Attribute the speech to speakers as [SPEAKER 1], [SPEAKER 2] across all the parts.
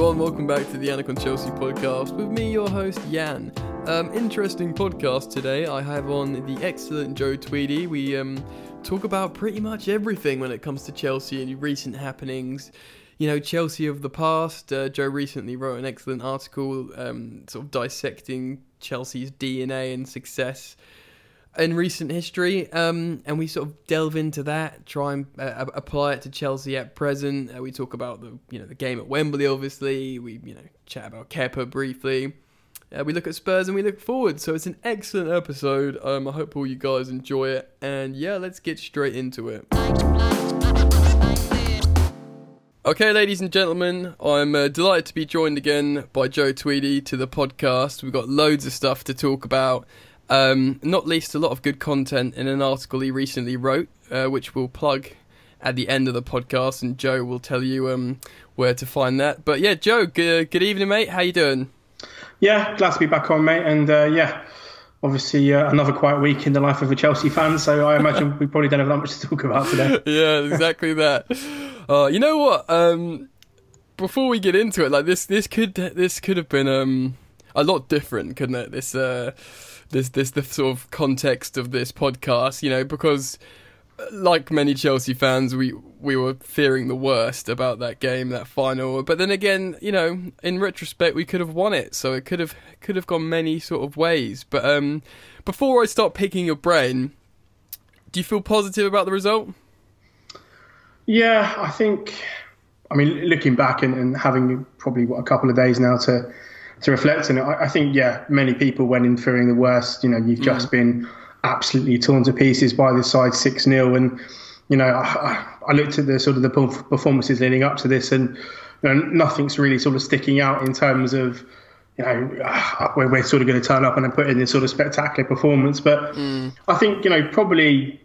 [SPEAKER 1] Everyone. Welcome back to the Anacon Chelsea podcast with me, your host, Jan. Um, interesting podcast today. I have on the excellent Joe Tweedy. We um, talk about pretty much everything when it comes to Chelsea and recent happenings. You know, Chelsea of the past. Uh, Joe recently wrote an excellent article um, sort of dissecting Chelsea's DNA and success in recent history, um, and we sort of delve into that, try and uh, apply it to Chelsea at present. Uh, we talk about the you know the game at Wembley, obviously. We you know chat about Kepa briefly. Uh, we look at Spurs and we look forward. So it's an excellent episode. Um, I hope all you guys enjoy it. And yeah, let's get straight into it. Okay, ladies and gentlemen, I'm uh, delighted to be joined again by Joe Tweedy to the podcast. We've got loads of stuff to talk about. Um, not least a lot of good content in an article he recently wrote, uh, which we'll plug at the end of the podcast, and Joe will tell you um, where to find that. But yeah, Joe, good, good evening, mate. How you doing?
[SPEAKER 2] Yeah, glad to be back on, mate. And uh, yeah, obviously uh, another quiet week in the life of a Chelsea fan. So I imagine we probably don't have that much to talk about today.
[SPEAKER 1] yeah, exactly that. Uh, you know what? Um, before we get into it, like this, this could this could have been um, a lot different, couldn't it? This uh, this this the sort of context of this podcast, you know, because uh, like many Chelsea fans, we we were fearing the worst about that game, that final. But then again, you know, in retrospect, we could have won it, so it could have could have gone many sort of ways. But um, before I start picking your brain, do you feel positive about the result?
[SPEAKER 2] Yeah, I think. I mean, looking back and, and having probably what, a couple of days now to to reflect on it. I, I, think, yeah, many people went in fearing the worst. You know, you've just mm. been absolutely torn to pieces by the side 6 0. And, you know, I, I, looked at the sort of the performances leading up to this, and you know, nothing's really sort of sticking out in terms of, you know, uh, we're, we're sort of going to turn up and put in this sort of spectacular performance. But mm. I think, you know, probably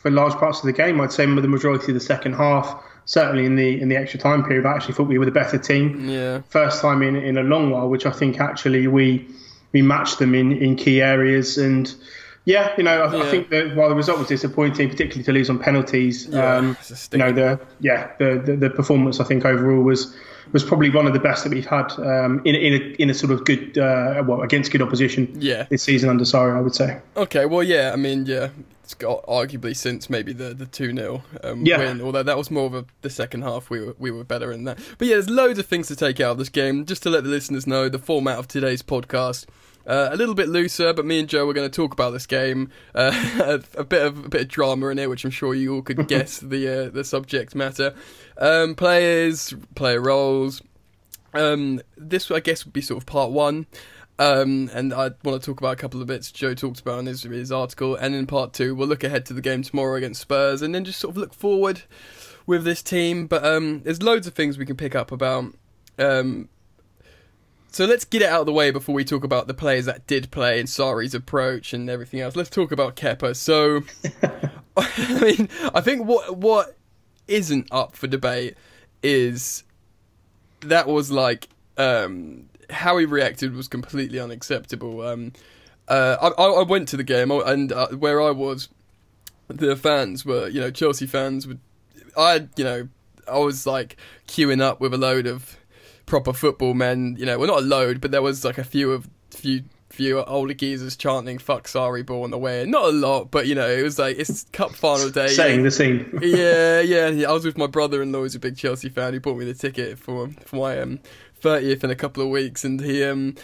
[SPEAKER 2] for large parts of the game, I'd say with the majority of the second half, certainly in the in the extra time period, I actually thought we were the better team.
[SPEAKER 1] Yeah.
[SPEAKER 2] First time in in a long while, which I think actually we we matched them in in key areas and. Yeah, you know, I, yeah. I think that while the result was disappointing, particularly to lose on penalties, yeah, um, you know, the yeah, the, the, the performance I think overall was was probably one of the best that we've had um, in in a, in a sort of good uh, well against good opposition.
[SPEAKER 1] Yeah.
[SPEAKER 2] this season under Sarri, I would say.
[SPEAKER 1] Okay, well, yeah, I mean, yeah, it's got arguably since maybe the the two 0 um,
[SPEAKER 2] yeah.
[SPEAKER 1] win. Although that was more of a, the second half, we were we were better in that. But yeah, there's loads of things to take out of this game. Just to let the listeners know, the format of today's podcast. Uh, a little bit looser, but me and Joe are going to talk about this game. Uh, a, a, bit of a bit of drama in it, which I'm sure you all could guess the uh, the subject matter. Um, players, player roles. Um, this, I guess, would be sort of part one. Um, and I want to talk about a couple of bits Joe talked about in his, his article. And in part two, we'll look ahead to the game tomorrow against Spurs and then just sort of look forward with this team. But um, there's loads of things we can pick up about. Um, so let's get it out of the way before we talk about the players that did play and Sarri's approach and everything else. Let's talk about Kepa. So, I mean, I think what what isn't up for debate is that was like um, how he reacted was completely unacceptable. Um, uh, I, I, went to the game and uh, where I was, the fans were you know Chelsea fans would I you know I was like queuing up with a load of proper football men. You know, well not a load, but there was like a few of few few older geezers chanting "fuck Sarri ball" on the way. Not a lot, but you know, it was like it's cup final day.
[SPEAKER 2] Saying the scene.
[SPEAKER 1] yeah, yeah, yeah. I was with my brother-in-law, who's a big Chelsea fan. He bought me the ticket for for my um, 30th in a couple of weeks, and he um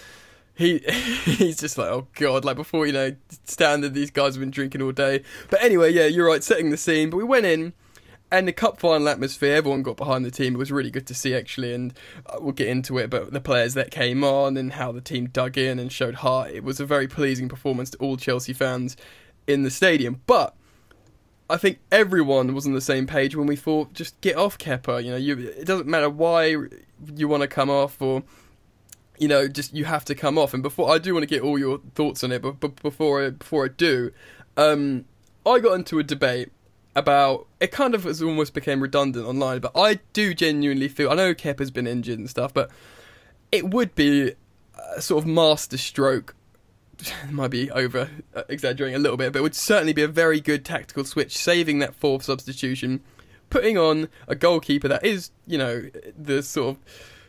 [SPEAKER 1] he he's just like oh god like before you know standard these guys have been drinking all day but anyway yeah you're right setting the scene but we went in and the cup final atmosphere everyone got behind the team it was really good to see actually and uh, we'll get into it but the players that came on and how the team dug in and showed heart it was a very pleasing performance to all chelsea fans in the stadium but I think everyone was on the same page when we thought, just get off Kepa. You know, you, it doesn't matter why you want to come off or you know, just you have to come off. And before I do want to get all your thoughts on it, but, but before I, before I do, um, I got into a debate about it. Kind of was almost became redundant online, but I do genuinely feel I know Kep has been injured and stuff, but it would be a sort of master stroke might be over uh, exaggerating a little bit, but it would certainly be a very good tactical switch, saving that fourth substitution, putting on a goalkeeper that is, you know, the sort of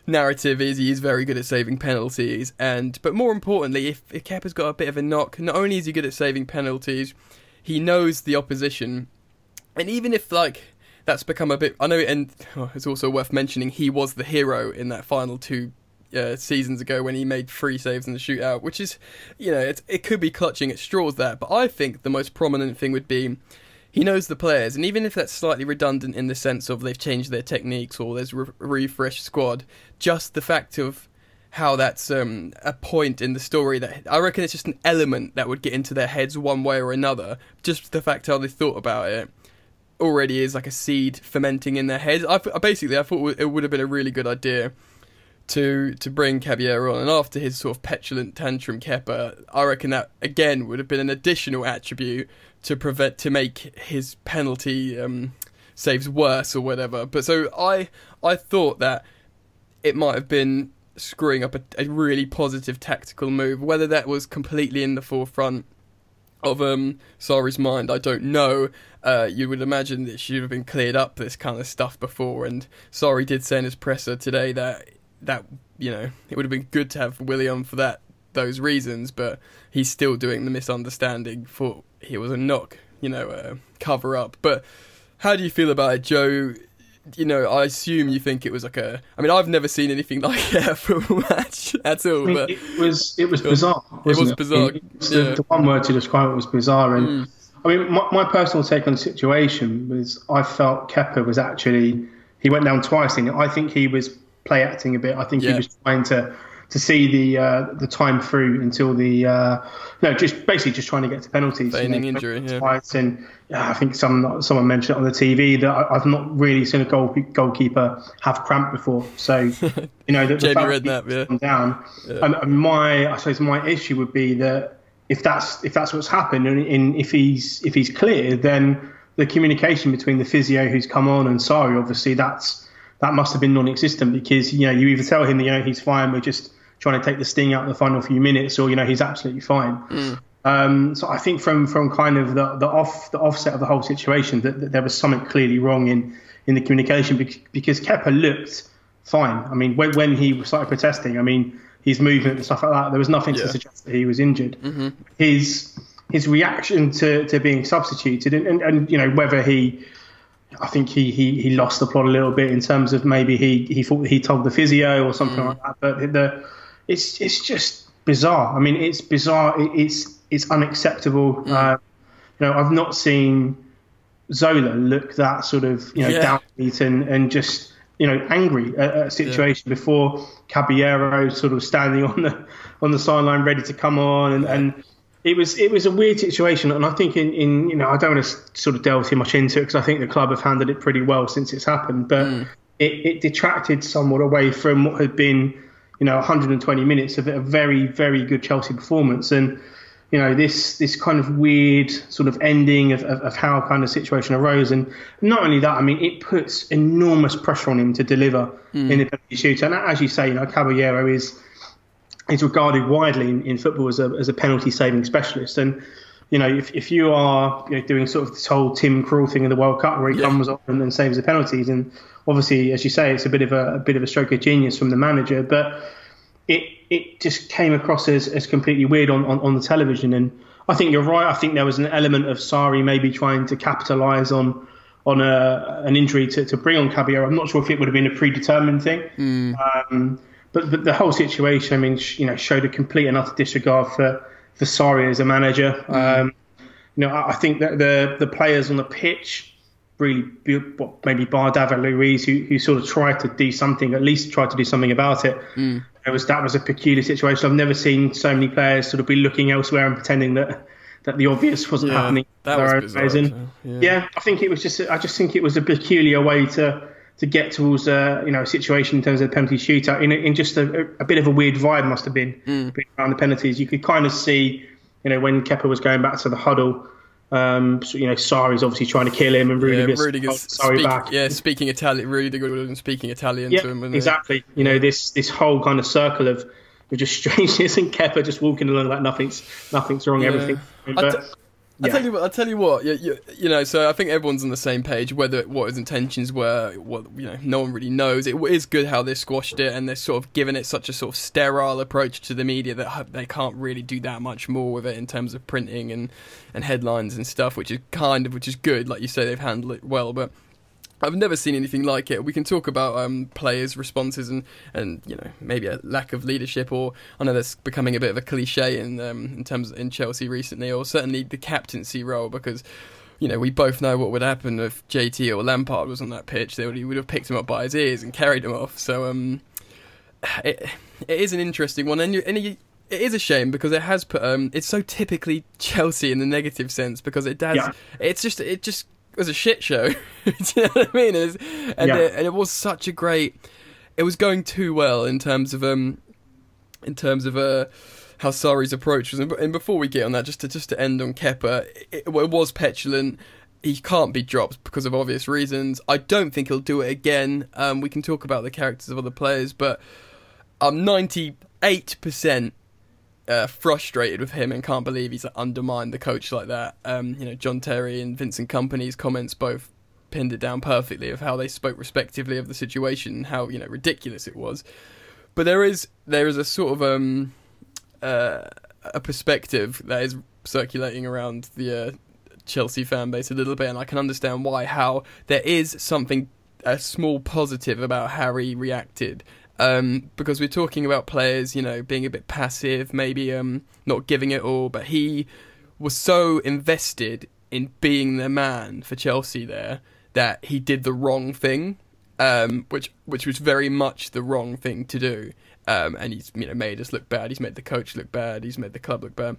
[SPEAKER 1] narrative is he is very good at saving penalties, and but more importantly, if, if Kepa's got a bit of a knock, not only is he good at saving penalties, he knows the opposition, and even if like that's become a bit, I know, and oh, it's also worth mentioning he was the hero in that final two uh, seasons ago when he made three saves in the shootout, which is, you know, it could be clutching at straws there. But I think the most prominent thing would be he knows the players, and even if that's slightly redundant in the sense of they've changed their techniques or there's re- refreshed squad, just the fact of how that's um, a point in the story that I reckon it's just an element that would get into their heads one way or another. Just the fact how they thought about it already is like a seed fermenting in their heads. I, basically I thought it would have been a really good idea to to bring Caballero on, and after his sort of petulant tantrum Kepa, I reckon that again would have been an additional attribute to prevent to make his penalty um, saves worse or whatever. But so I I thought that it might have been screwing up a, a really positive tactical move. Whether that was completely in the forefront of um Sarri's mind, I don't know. Uh, you would imagine that she'd have been cleared up this kind of stuff before. And Sarri did say in his presser today that that you know it would have been good to have Willian for that those reasons, but he's still doing the misunderstanding for it was a knock, you know, uh, cover up. But how do you feel about it, Joe? You know, I assume you think it was like a. I mean, I've never seen anything like a football match at all. I mean, but
[SPEAKER 2] it was it was bizarre.
[SPEAKER 1] It was bizarre.
[SPEAKER 2] It? Yeah. The, the, one word to describe it was bizarre. And mm. I mean, my, my, personal take on the situation was I felt Kepa was actually he went down twice. And I think he was play acting a bit. I think yeah. he was trying to to see the uh, the time through until the uh, no, just basically just trying to get to penalties.
[SPEAKER 1] Feigning you know, injury,
[SPEAKER 2] yeah. And yeah, I think some someone mentioned it on the TV that I, have not really seen a goal, goalkeeper have cramp before. So you know, the,
[SPEAKER 1] the read that, yeah.
[SPEAKER 2] down. Yeah. And, and my I suppose my issue would be that if that's if that's what's happened, and in, if he's if he's clear, then the communication between the physio who's come on and Sarri, obviously that's that must have been non-existent because you know you either tell him that you know he's fine, we're just trying to take the sting out in the final few minutes, or you know he's absolutely fine. Mm. Um, so I think from from kind of the, the off the offset of the whole situation that, that, there was something clearly wrong in in the communication because Kepa looked fine. I mean when when he started protesting, I mean his movement and stuff like that, there was nothing yeah. to suggest that he was injured. Mm-hmm. His his reaction to, to being substituted and, and, and you know whether he I think he, he, he lost the plot a little bit in terms of maybe he, he thought he told the physio or something mm. like that. But the it's it's just bizarre. I mean, it's bizarre. It, it's it's unacceptable. Mm. Uh, you know, I've not seen Zola look that sort of you know yeah. downbeat and, and just you know angry at, a situation yeah. before Caballero sort of standing on the on the sideline ready to come on and, and it was it was a weird situation, and I think in, in you know I don't want to sort of delve too much into it because I think the club have handled it pretty well since it's happened, but mm. it, it detracted somewhat away from what had been you know 120 minutes of a very very good Chelsea performance, and you know this this kind of weird sort of ending of, of, of how kind of situation arose, and not only that, I mean it puts enormous pressure on him to deliver mm. in the penalty shooter, and as you say, you know Caballero is is regarded widely in, in football as a, as a penalty saving specialist. And you know, if, if you are you know, doing sort of this whole Tim Krul thing in the World Cup where he yeah. comes on and then saves the penalties, and obviously, as you say, it's a bit of a, a, bit of a stroke of genius from the manager, but it it just came across as, as completely weird on, on, on the television. And I think you're right. I think there was an element of Sarri maybe trying to capitalise on on a, an injury to, to bring on Caballero. I'm not sure if it would have been a predetermined thing. Mm. Um, but, but the whole situation, I mean, you know, showed a complete and utter disregard for for Sarri as a manager. Mm-hmm. Um, you know, I think that the the players on the pitch really, maybe bar David Luiz, who, who sort of tried to do something, at least tried to do something about it. Mm. It was that was a peculiar situation. I've never seen so many players sort of be looking elsewhere and pretending that that the obvious wasn't
[SPEAKER 1] yeah,
[SPEAKER 2] happening.
[SPEAKER 1] That was bizarre,
[SPEAKER 2] yeah. yeah, I think it was just. I just think it was a peculiar way to to get towards a you know a situation in terms of the penalty shootout in, in just a, a bit of a weird vibe must have been mm. around the penalties. You could kind of see you know when Kepa was going back to the huddle. Um, so, you know, Sarri's obviously trying to kill him, and Rudiger yeah, Rudiger's Sarri
[SPEAKER 1] speak,
[SPEAKER 2] back.
[SPEAKER 1] Yeah, speaking Italian, Rudiger was speaking Italian
[SPEAKER 2] yeah,
[SPEAKER 1] to him.
[SPEAKER 2] exactly. You know, this this whole kind of circle of, of just strangeness and Kepa just walking along like nothing's nothing's wrong, yeah. everything. But,
[SPEAKER 1] I tell you what. I tell you what. You, you, you, know. So I think everyone's on the same page. Whether what his intentions were, what you know, no one really knows. It is good how they squashed it, and they're sort of given it such a sort of sterile approach to the media that they can't really do that much more with it in terms of printing and and headlines and stuff, which is kind of which is good. Like you say, they've handled it well, but I've never seen anything like it. We can talk about um, players' responses and, and you know maybe a lack of leadership, or I know that's becoming a bit of a cliche in um, in terms in Chelsea recently, or certainly the captaincy role because you know we both know what would happen if JT or Lampard was on that pitch. They would, he would have picked him up by his ears and carried him off. So um, it it is an interesting one, and, you, and you, it is a shame because it has put um, it's so typically Chelsea in the negative sense because it does. Yeah. It's just it just it was a shit show. Do you know what I mean? Was, and, yeah. it, and it was such a great. It was going too well in terms of um, in terms of uh, how Sarri's approach was. And before we get on that, just to just to end on Kepa, it, it was petulant. He can't be dropped because of obvious reasons. I don't think he'll do it again. Um, we can talk about the characters of other players, but I'm 98 percent uh, frustrated with him and can't believe he's undermined the coach like that. Um, you know, John Terry and Vincent Kompany's comments both pinned it down perfectly of how they spoke respectively of the situation and how you know ridiculous it was. But there is there is a sort of um, uh, a perspective that is circulating around the uh, Chelsea fan base a little bit, and I can understand why. How there is something a small positive about how he reacted um, because we're talking about players, you know, being a bit passive, maybe um, not giving it all, but he was so invested in being the man for Chelsea there that he did the wrong thing, um, which which was very much the wrong thing to do. Um, and he's you know made us look bad. He's made the coach look bad. He's made the club look bad.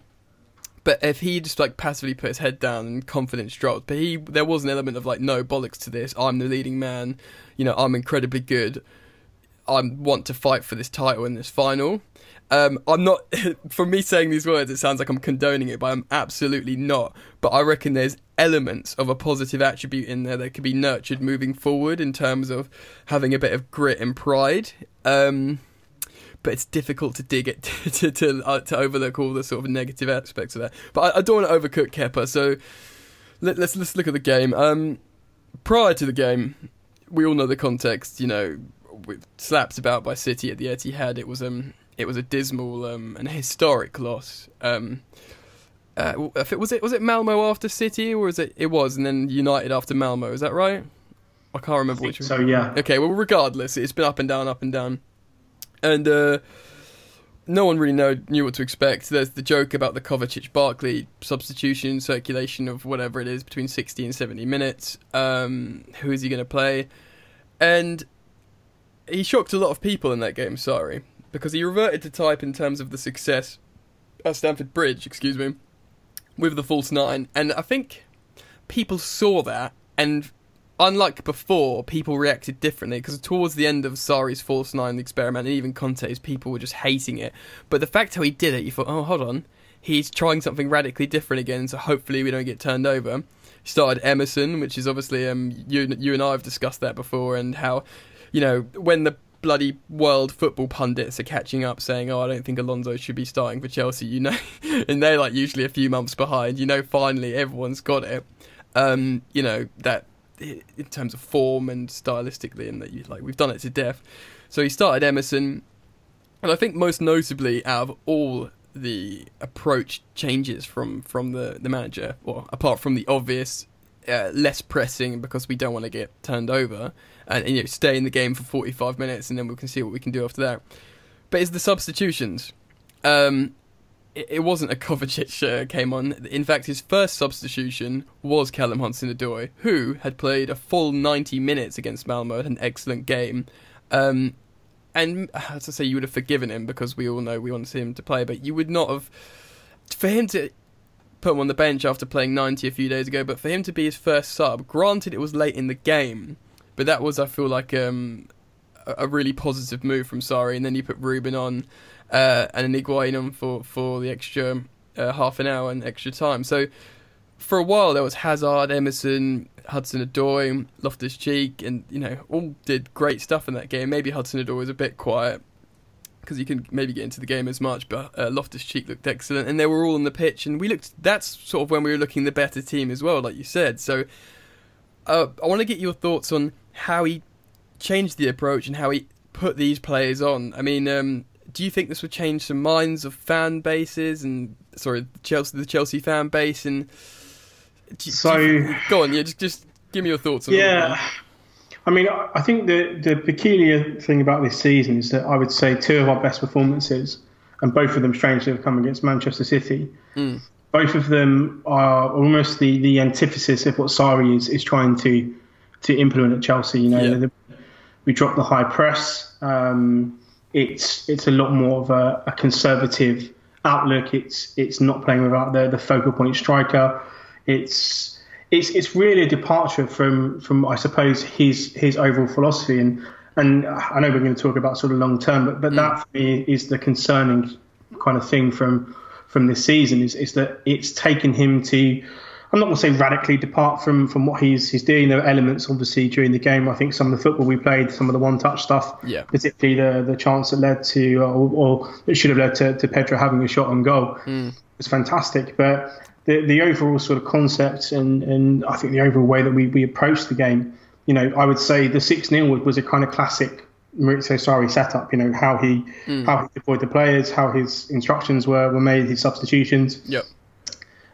[SPEAKER 1] But if he just like passively put his head down and confidence dropped, but he there was an element of like no bollocks to this. I'm the leading man. You know I'm incredibly good. I want to fight for this title in this final. Um, I'm not. For me saying these words, it sounds like I'm condoning it, but I'm absolutely not. But I reckon there's elements of a positive attribute in there that could be nurtured moving forward in terms of having a bit of grit and pride. Um, but it's difficult to dig it to to, uh, to, overlook all the sort of negative aspects of that. But I, I don't want to overcook Kepa, so let, us let's, let's look at the game. Um, prior to the game, we all know the context. You know, slapped about by City at the Etihad. It was um it was a dismal um and historic loss. Um, uh, it was it was it Malmo after City or was it it was and then United after Malmo? Is that right? I can't remember I which.
[SPEAKER 2] So yeah.
[SPEAKER 1] Okay, well regardless, it's been up and down, up and down, and uh, no one really know, knew what to expect. There's the joke about the Kovacic Barkley substitution circulation of whatever it is between 60 and 70 minutes. Um, who is he going to play? And he shocked a lot of people in that game, sorry, because he reverted to type in terms of the success at Stamford Bridge, excuse me, with the false nine. And I think people saw that, and unlike before, people reacted differently because towards the end of Sarri's false nine experiment, and even Conte's, people were just hating it. But the fact how he did it, you thought, oh, hold on, he's trying something radically different again, so hopefully we don't get turned over. Started Emerson, which is obviously um, you you and I have discussed that before, and how you know, when the bloody world football pundits are catching up saying, "Oh, I don't think Alonso should be starting for Chelsea," you know, and they're like usually a few months behind. You know, finally everyone's got it. Um, you know that in terms of form and stylistically, and that you like we've done it to death. So he started Emerson, and I think most notably out of all the approach changes from from the the manager, or apart from the obvious uh, less pressing because we don't want to get turned over and, you know stay in the game for 45 minutes and then we can see what we can do after that. But it's the substitutions. Um, it, it, wasn't a Kovacic uh, came on. In fact, his first substitution was Callum Hudson-Odoi, who had played a full 90 minutes against Malmo, an excellent game. Um, and as I say, you would have forgiven him because we all know we want him to play, but you would not have. For him to put him on the bench after playing 90 a few days ago, but for him to be his first sub, granted it was late in the game, but that was, I feel like, um, a really positive move from Sarri. And then you put Ruben on uh, and an Higuain on for, for the extra uh, half an hour and extra time. So for a while there was Hazard, Emerson, Hudson Odoi, Loftus Cheek, and you know all did great stuff in that game. Maybe Hudson Odoi was a bit quiet, because you can maybe get into the game as much. But uh, Loftus Cheek looked excellent, and they were all on the pitch, and we looked. That's sort of when we were looking the better team as well, like you said. So uh, I want to get your thoughts on how he changed the approach and how he put these players on. I mean, um, do you think this would change some minds of fan bases and sorry, Chelsea, the Chelsea fan base and?
[SPEAKER 2] Do, so
[SPEAKER 1] do go on, yeah, just just give me your thoughts. on
[SPEAKER 2] Yeah, I mean, I think the the peculiar thing about this season is that I would say two of our best performances, and both of them strangely have come against Manchester City. Mm. Both of them are almost the, the antithesis of what Sarri is, is trying to to implement at Chelsea. You know, yeah. the, we drop the high press. Um, it's it's a lot more of a, a, conservative outlook. It's it's not playing without the the focal point striker. It's it's it's really a departure from from I suppose his his overall philosophy and and I know we're going to talk about sort of long term, but but mm. that for me is the concerning kind of thing from from this season is is that it's taken him to I'm not going to say radically depart from from what he's he's doing. There are elements obviously during the game. I think some of the football we played, some of the one touch stuff,
[SPEAKER 1] yeah.
[SPEAKER 2] particularly the the chance that led to or, or it should have led to, to Pedro having a shot on goal mm. was fantastic. But the the overall sort of concept and and I think the overall way that we we approached the game, you know, I would say the six 0 was a kind of classic Maurizio Sarri setup. You know how he mm. how he deployed the players, how his instructions were were made, his substitutions.
[SPEAKER 1] Yep.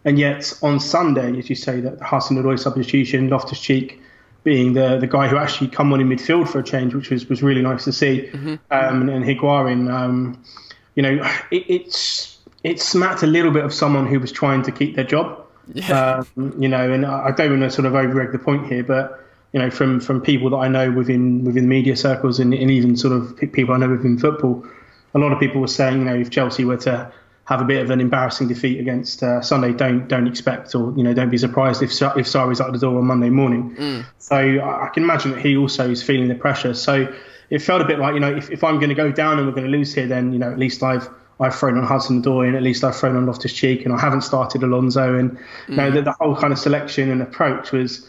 [SPEAKER 2] And yet on Sunday, as you say, that the Hudson-Odoi substitution, Loftus Cheek being the the guy who actually come on in midfield for a change, which was was really nice to see, mm-hmm. um, and, and Higuain, um, you know, it, it's it smacked a little bit of someone who was trying to keep their job.
[SPEAKER 1] Yeah.
[SPEAKER 2] Um, you know, and I don't want to sort of over the point here, but you know, from from people that I know within within media circles and, and even sort of people I know within football, a lot of people were saying, you know, if Chelsea were to have a bit of an embarrassing defeat against uh, Sunday, don't don't expect or you know don't be surprised if if Sarri's out the door on Monday morning. Mm. So I can imagine that he also is feeling the pressure. So it felt a bit like you know if, if I'm going to go down and we're going to lose here, then you know at least I've I've thrown on Hudson-Odoi and at least I've thrown on Loftus Cheek and I haven't started Alonso and mm. you know, mm. the, the, whole kind of selection and approach was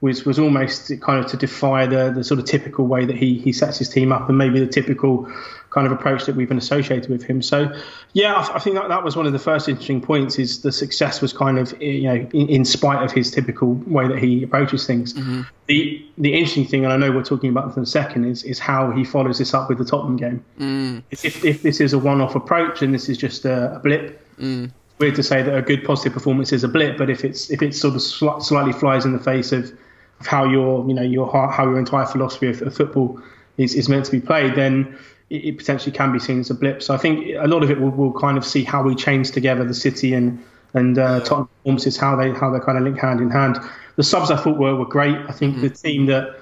[SPEAKER 2] was was almost kind of to defy the the sort of typical way that he he sets his team up and maybe the typical kind of approach that we've been associated with him. So, yeah, I, I think that, that was one of the first interesting points. Is the success was kind of you know in, in spite of his typical way that he approaches things. Mm-hmm. The the interesting thing, and I know we're talking about for a second, is is how he follows this up with the Tottenham game.
[SPEAKER 1] Mm.
[SPEAKER 2] If if this is a one-off approach and this is just a, a blip.
[SPEAKER 1] Mm.
[SPEAKER 2] Weird to say that a good positive performance is a blip, but if it's if it sort of sl- slightly flies in the face of, of how your you know your how your entire philosophy of, of football is, is meant to be played, then it, it, potentially can be seen as a blip. So I think a lot of it will, will kind of see how we change together the City and and uh, Tottenham performances, how they how they kind of link hand in hand. The subs I thought were, were great. I think mm-hmm. the team that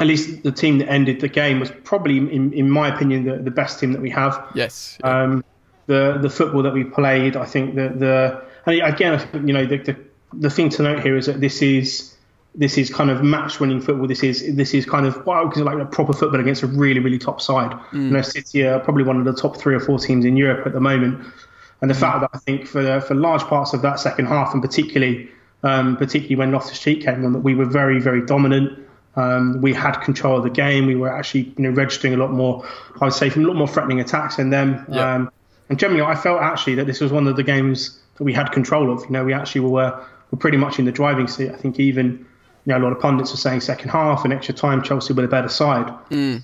[SPEAKER 2] at least the team that ended the game was probably, in, in my opinion, the, the best team that we have.
[SPEAKER 1] Yes.
[SPEAKER 2] Um, the the football that we played, I think that the and again, you know, the, the the thing to note here is that this is this is kind of match winning football. This is this is kind of wow, because like a proper football against a really really top side. Mm. You know, City are probably one of the top three or four teams in Europe at the moment. And the mm. fact that I think for for large parts of that second half, and particularly um, particularly when Loftus Cheek came on, that we were very very dominant. Um, we had control of the game. We were actually you know registering a lot more. I would say from a lot more threatening attacks than them.
[SPEAKER 1] Yeah. Um,
[SPEAKER 2] and generally, I felt actually that this was one of the games that we had control of. You know, we actually were were pretty much in the driving seat. I think even you know, a lot of pundits are saying second half and extra time, Chelsea were the better side.
[SPEAKER 1] Mm.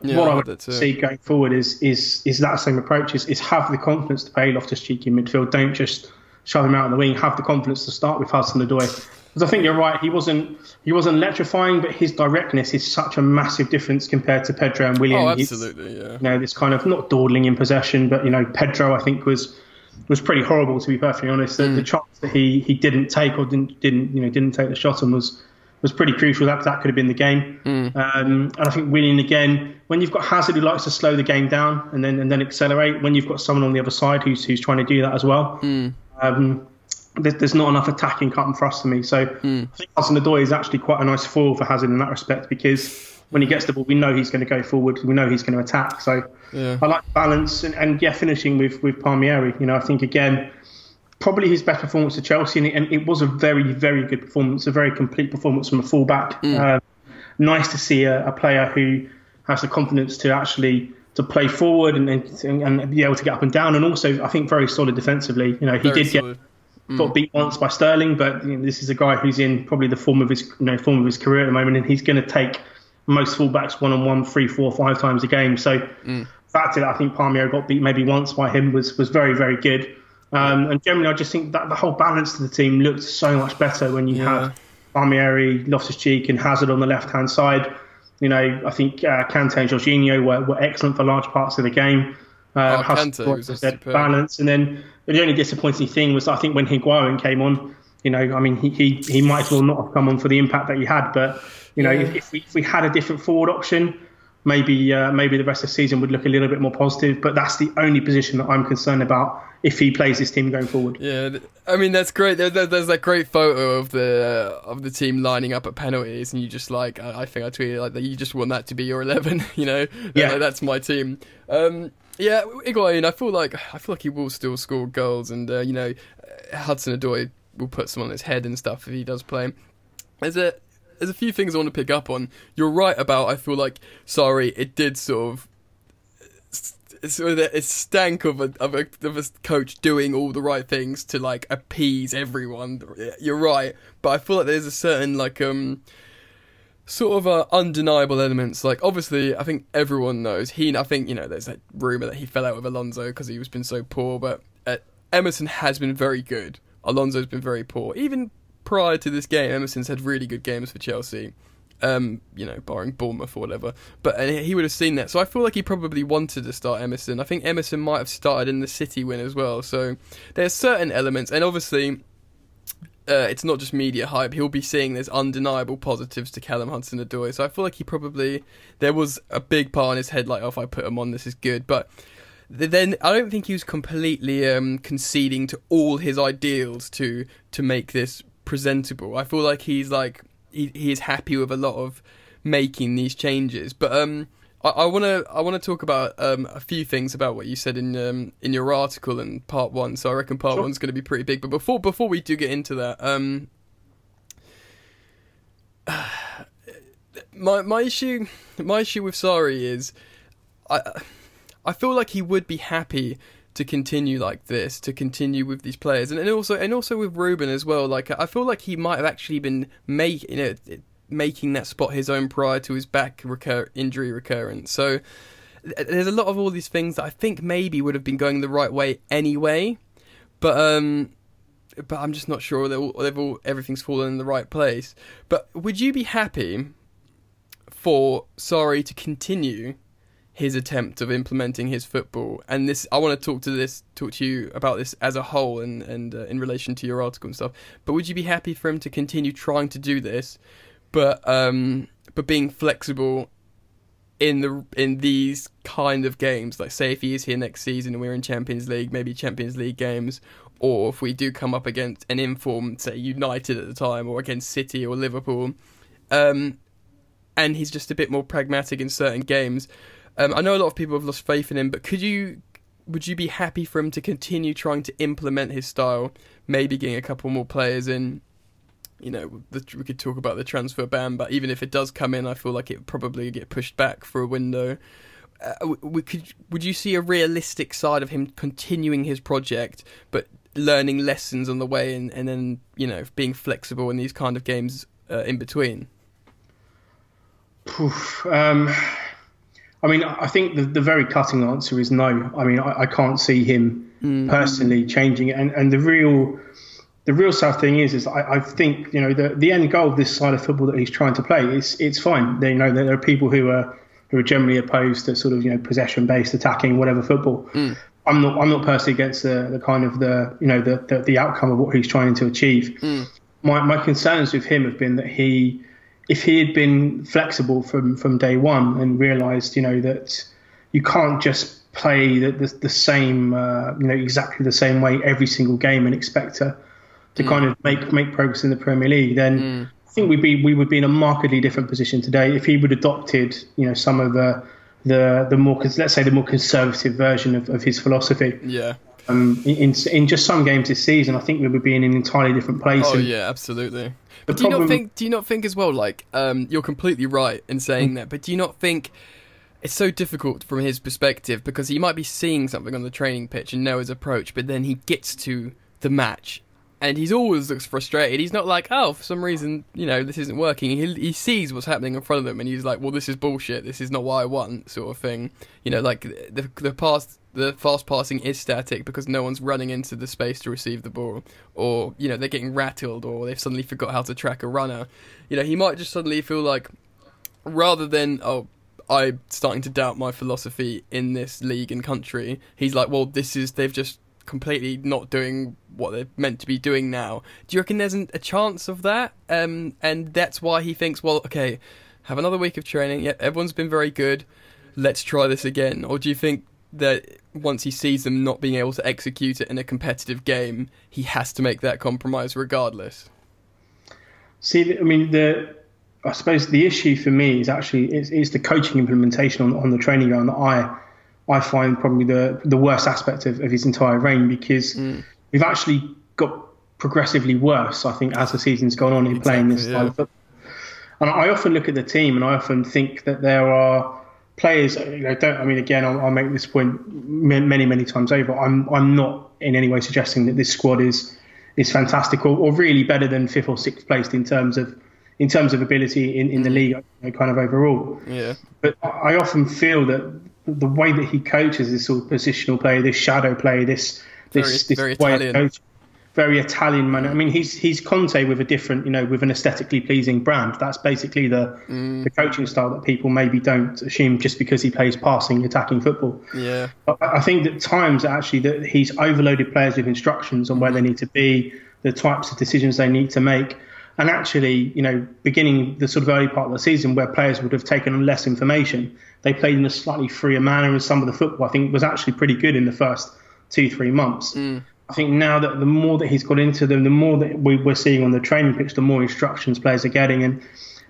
[SPEAKER 1] Yeah,
[SPEAKER 2] what I would see going forward is is is that same approach is, is have the confidence to play Loftus Cheek in midfield. Don't just shove him out on the wing. Have the confidence to start with Hudson-Odoi. Because I think you're right. He wasn't he wasn't electrifying, but his directness is such a massive difference compared to Pedro and Willian.
[SPEAKER 1] Oh, absolutely, yeah.
[SPEAKER 2] You know, this kind of not dawdling in possession, but you know, Pedro I think was was pretty horrible to be perfectly honest. The, mm. the chance that he he didn't take or didn't didn't you know didn't take the shot and was was pretty crucial. That that could have been the game.
[SPEAKER 1] Mm.
[SPEAKER 2] Um, and I think winning again when you've got Hazard who likes to slow the game down and then and then accelerate. When you've got someone on the other side who's who's trying to do that as well.
[SPEAKER 1] Mm.
[SPEAKER 2] Um, there's not enough attacking cut and thrust for me. So
[SPEAKER 1] mm.
[SPEAKER 2] I think Hudson-Odoi is actually quite a nice foil for Hazard in that respect because when he gets the ball, we know he's going to go forward. We know he's going to attack. So
[SPEAKER 1] yeah.
[SPEAKER 2] I like balance and, and yeah, finishing with with Palmieri. You know, I think again probably his best performance to Chelsea, and it, and it, was a very, very good performance, a very complete performance from a fullback.
[SPEAKER 1] Mm.
[SPEAKER 2] Uh, nice to see a, a, player who has the confidence to actually to play forward and, and and be able to get up and down, and also I think very solid defensively. You know, he
[SPEAKER 1] Very
[SPEAKER 2] did
[SPEAKER 1] solid.
[SPEAKER 2] get got beat once by Sterling, but you know, this is a guy who's in probably the form of his you know form of his career at the moment, and he's going to take most fullbacks one on one, three, four, five times a game. So the fact that I think Palmieri got beat maybe once by him was was very very good. Um, and generally, I just think that the whole balance of the team looked so much better when you
[SPEAKER 1] Yeah.
[SPEAKER 2] had Palmieri, Loftus Cheek, and Hazard on the left hand side. You know, I think uh, Kante and Jorginho were, were excellent for large parts of the game. Uh,
[SPEAKER 1] Oh, Kante was
[SPEAKER 2] a
[SPEAKER 1] superb.
[SPEAKER 2] balance, and then the only disappointing thing was I think when Higuain came on, you know, I mean, he, he, he might as well not have come on for the impact that he had. But you know,
[SPEAKER 1] Yeah.
[SPEAKER 2] if, if, we, if we had a different forward option, maybe uh, maybe the rest of the season would look a little bit more positive. But that's the only position that I'm concerned about if he plays this team going forward.
[SPEAKER 1] Yeah, I mean that's great. There, there- there's that great photo of the uh, of the team lining up at penalties, and you just like I, I think I tweeted like that. You just want that to be your eleven, you know?
[SPEAKER 2] Yeah.
[SPEAKER 1] Like, that's my team. Um, yeah, Higuain. I feel like I feel like he will still score goals, and uh, you know, Hudson Odoi will put some on his head and stuff if he does play. There's a there's a few things I want to pick up on. You're right about. I feel like Sarri, it did sort of sort of it stank of a, of a of a coach doing all the right things to like appease everyone. You're right, but I feel like there's a certain like um sort of uh, undeniable elements. Like obviously, I think everyone knows he. I think you know there's that rumor that he fell out with Alonso because he was been so poor, but uh, Emerson has been very good. Alonso's been very poor. Even prior to this game, Emerson's had really good games for Chelsea. Um, you know, barring Bournemouth or whatever. But he would have seen that. So I feel like he probably wanted to start Emerson. I think Emerson might have started in the City win as well. So there's certain elements, and obviously. Uh, it's not just media hype. He'll be seeing there's undeniable positives to Callum Hudson Odoi. So I feel like he probably there was a big part in his head like, oh, if I put him on, this is good. But then I don't think he was completely um, conceding to all his ideals to to make this presentable. I feel like he's like he he is happy with a lot of making these changes. But um, I want to I want to talk about um, a few things about what you said in um, in your article in part one. So I reckon part
[SPEAKER 2] Sure.
[SPEAKER 1] one's going to be pretty big. But before before we do get into that, um, my my issue my issue with Sarri is I I feel like he would be happy to continue like this, to continue with these players, and, and also and also with Ruben as well. Like I feel like he might have actually been make you know making that spot his own prior to his back recur- injury recurrence. So there's a lot of all these things that I think maybe would have been going the right way anyway, but um. But I'm just not sure they're all, they've all everything's fallen in the right place. But would you be happy for Sarri to continue his attempt of implementing his football. And this, I want to talk to this, talk to you about this as a whole, and and uh, in relation to your article and stuff. But would you be happy for him to continue trying to do this, but um, but being flexible in the in these kind of games? Like, say if he is here next season and we're in Champions League, maybe Champions League games. Or if we do come up against an informed, say United at the time, or against City or Liverpool, um, and he's just a bit more pragmatic in certain games. Um, I know a lot of people have lost faith in him, but could you, would you be happy for him to continue trying to implement his style? Maybe getting a couple more players in. You know, the, we could talk about the transfer ban, but even if it does come in, I feel like it would probably get pushed back for a window. Uh, we could, would you see a realistic side of him continuing his project, but learning lessons on the way, and, and then you know being flexible in these kind of games uh, in between?
[SPEAKER 2] Oof, um, I mean, I think the, the very cutting answer is no. I mean, I, I can't see him mm. personally changing it. And, and the real the real sad thing is, is I, I think you know the the end goal of this side of football that he's trying to play is it's fine. They, you know there are people who are who are generally opposed to sort of you know possession based attacking whatever football. Mm. I'm not I'm not personally against the, the kind of the you know the, the the outcome of what he's trying to achieve. Mm. My my concerns with him have been that he if he had been flexible from from day one and realised you know that you can't just play the the, the same uh, you know exactly the same way every single game and expect to to kind of make make progress in the Premier League, then I think we'd be we would be in a markedly different position today if he would adopted you know some of the the the more let's say the more conservative version of, of his philosophy.
[SPEAKER 1] Yeah.
[SPEAKER 2] Um, in in just some games this season, I think we would be in an entirely different place.
[SPEAKER 1] Oh
[SPEAKER 2] and
[SPEAKER 1] yeah, absolutely. But do you not think? Do you not think as well? Like, um, you're completely right in saying that. But do you not think it's so difficult from his perspective because he might be seeing something on the training pitch and know his approach, but then he gets to the match and he's always looks frustrated. He's not like, oh, for some reason, you know, this isn't working. He he sees what's happening in front of him, and he's like, well, this is bullshit. This is not what I want, sort of thing. You know, like the the pass, the fast passing is static because no one's running into the space to receive the ball, or you know, they're getting rattled, or they've suddenly forgot how to track a runner. You know, he might just suddenly feel like, rather than oh. I'm starting to doubt my philosophy in this league and country. He's like, well, this is they've just completely not doing what they're meant to be doing now. Do you reckon there's a chance of that? Um, and that's why he thinks, well, okay, have another week of training. Yeah, everyone's been very good. Let's try this again. Or do you think that once he sees them not being able to execute it in a competitive game, he has to make that compromise regardless?
[SPEAKER 2] See, I mean, the I suppose the issue for me is actually it's, is the coaching implementation on, on the training ground that I I find probably the the worst aspect of, of his entire reign because mm. we've actually got progressively worse. I think as the season's gone on in exactly, playing this style of football. And I often look at the team and I often think that there are players. You know, don't I mean again? I'll, I'll make this point many many times over. I'm I'm not in any way suggesting that this squad is is fantastic or, or really better than fifth or sixth placed in terms of in terms of ability in, in the mm. league, you know, kind of overall.
[SPEAKER 1] Yeah.
[SPEAKER 2] But I often feel that the way that he coaches this sort of positional play, this shadow play, this this
[SPEAKER 1] very, this very way Italian. of coaching,
[SPEAKER 2] very Italian manner. I mean, he's he's Conte with a different, you know, with an aesthetically pleasing brand. That's basically the mm. the coaching style that people maybe don't assume just because he plays passing, attacking football.
[SPEAKER 1] Yeah,
[SPEAKER 2] but I think that times actually that he's overloaded players with instructions on where they need to be, the types of decisions they need to make. And actually, you know, beginning the sort of early part of the season where players would have taken on less information, they played in a slightly freer manner. And some of the football, I think, was actually pretty good in the first two, three months. Mm. I think now that the more that he's got into them, the more that we, are seeing on the training pitch, the more instructions players are getting. And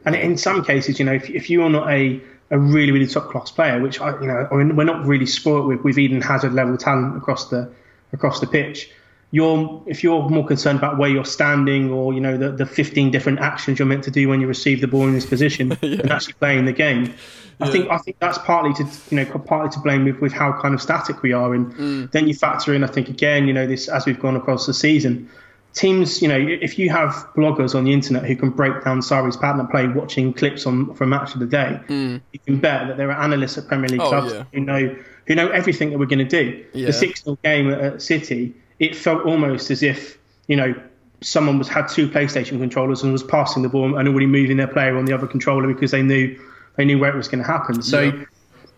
[SPEAKER 2] and in some cases, you know, if, if you're not a, a really, really top class player, which I, you know, we're not really spoilt with, with Eden Hazard level talent across the across the pitch you're if you're more concerned about where you're standing or you know the, the 15 different actions you're meant to do when you receive the ball in this position yeah. and actually playing the game I think I think that's partly to you know partly to blame with, with how kind of static we are and mm. then you factor in I think again you know this as we've gone across the season teams you know if you have bloggers on the internet who can break down Sarri's pattern of play watching clips on from match of the day mm. you can bet that there are analysts at Premier League oh, clubs yeah. who know who know everything that we're going to do the 6-0 game at City it felt almost as if you know someone was had two PlayStation controllers and was passing the ball and already moving their player on the other controller because they knew they knew where it was going to happen. So yeah.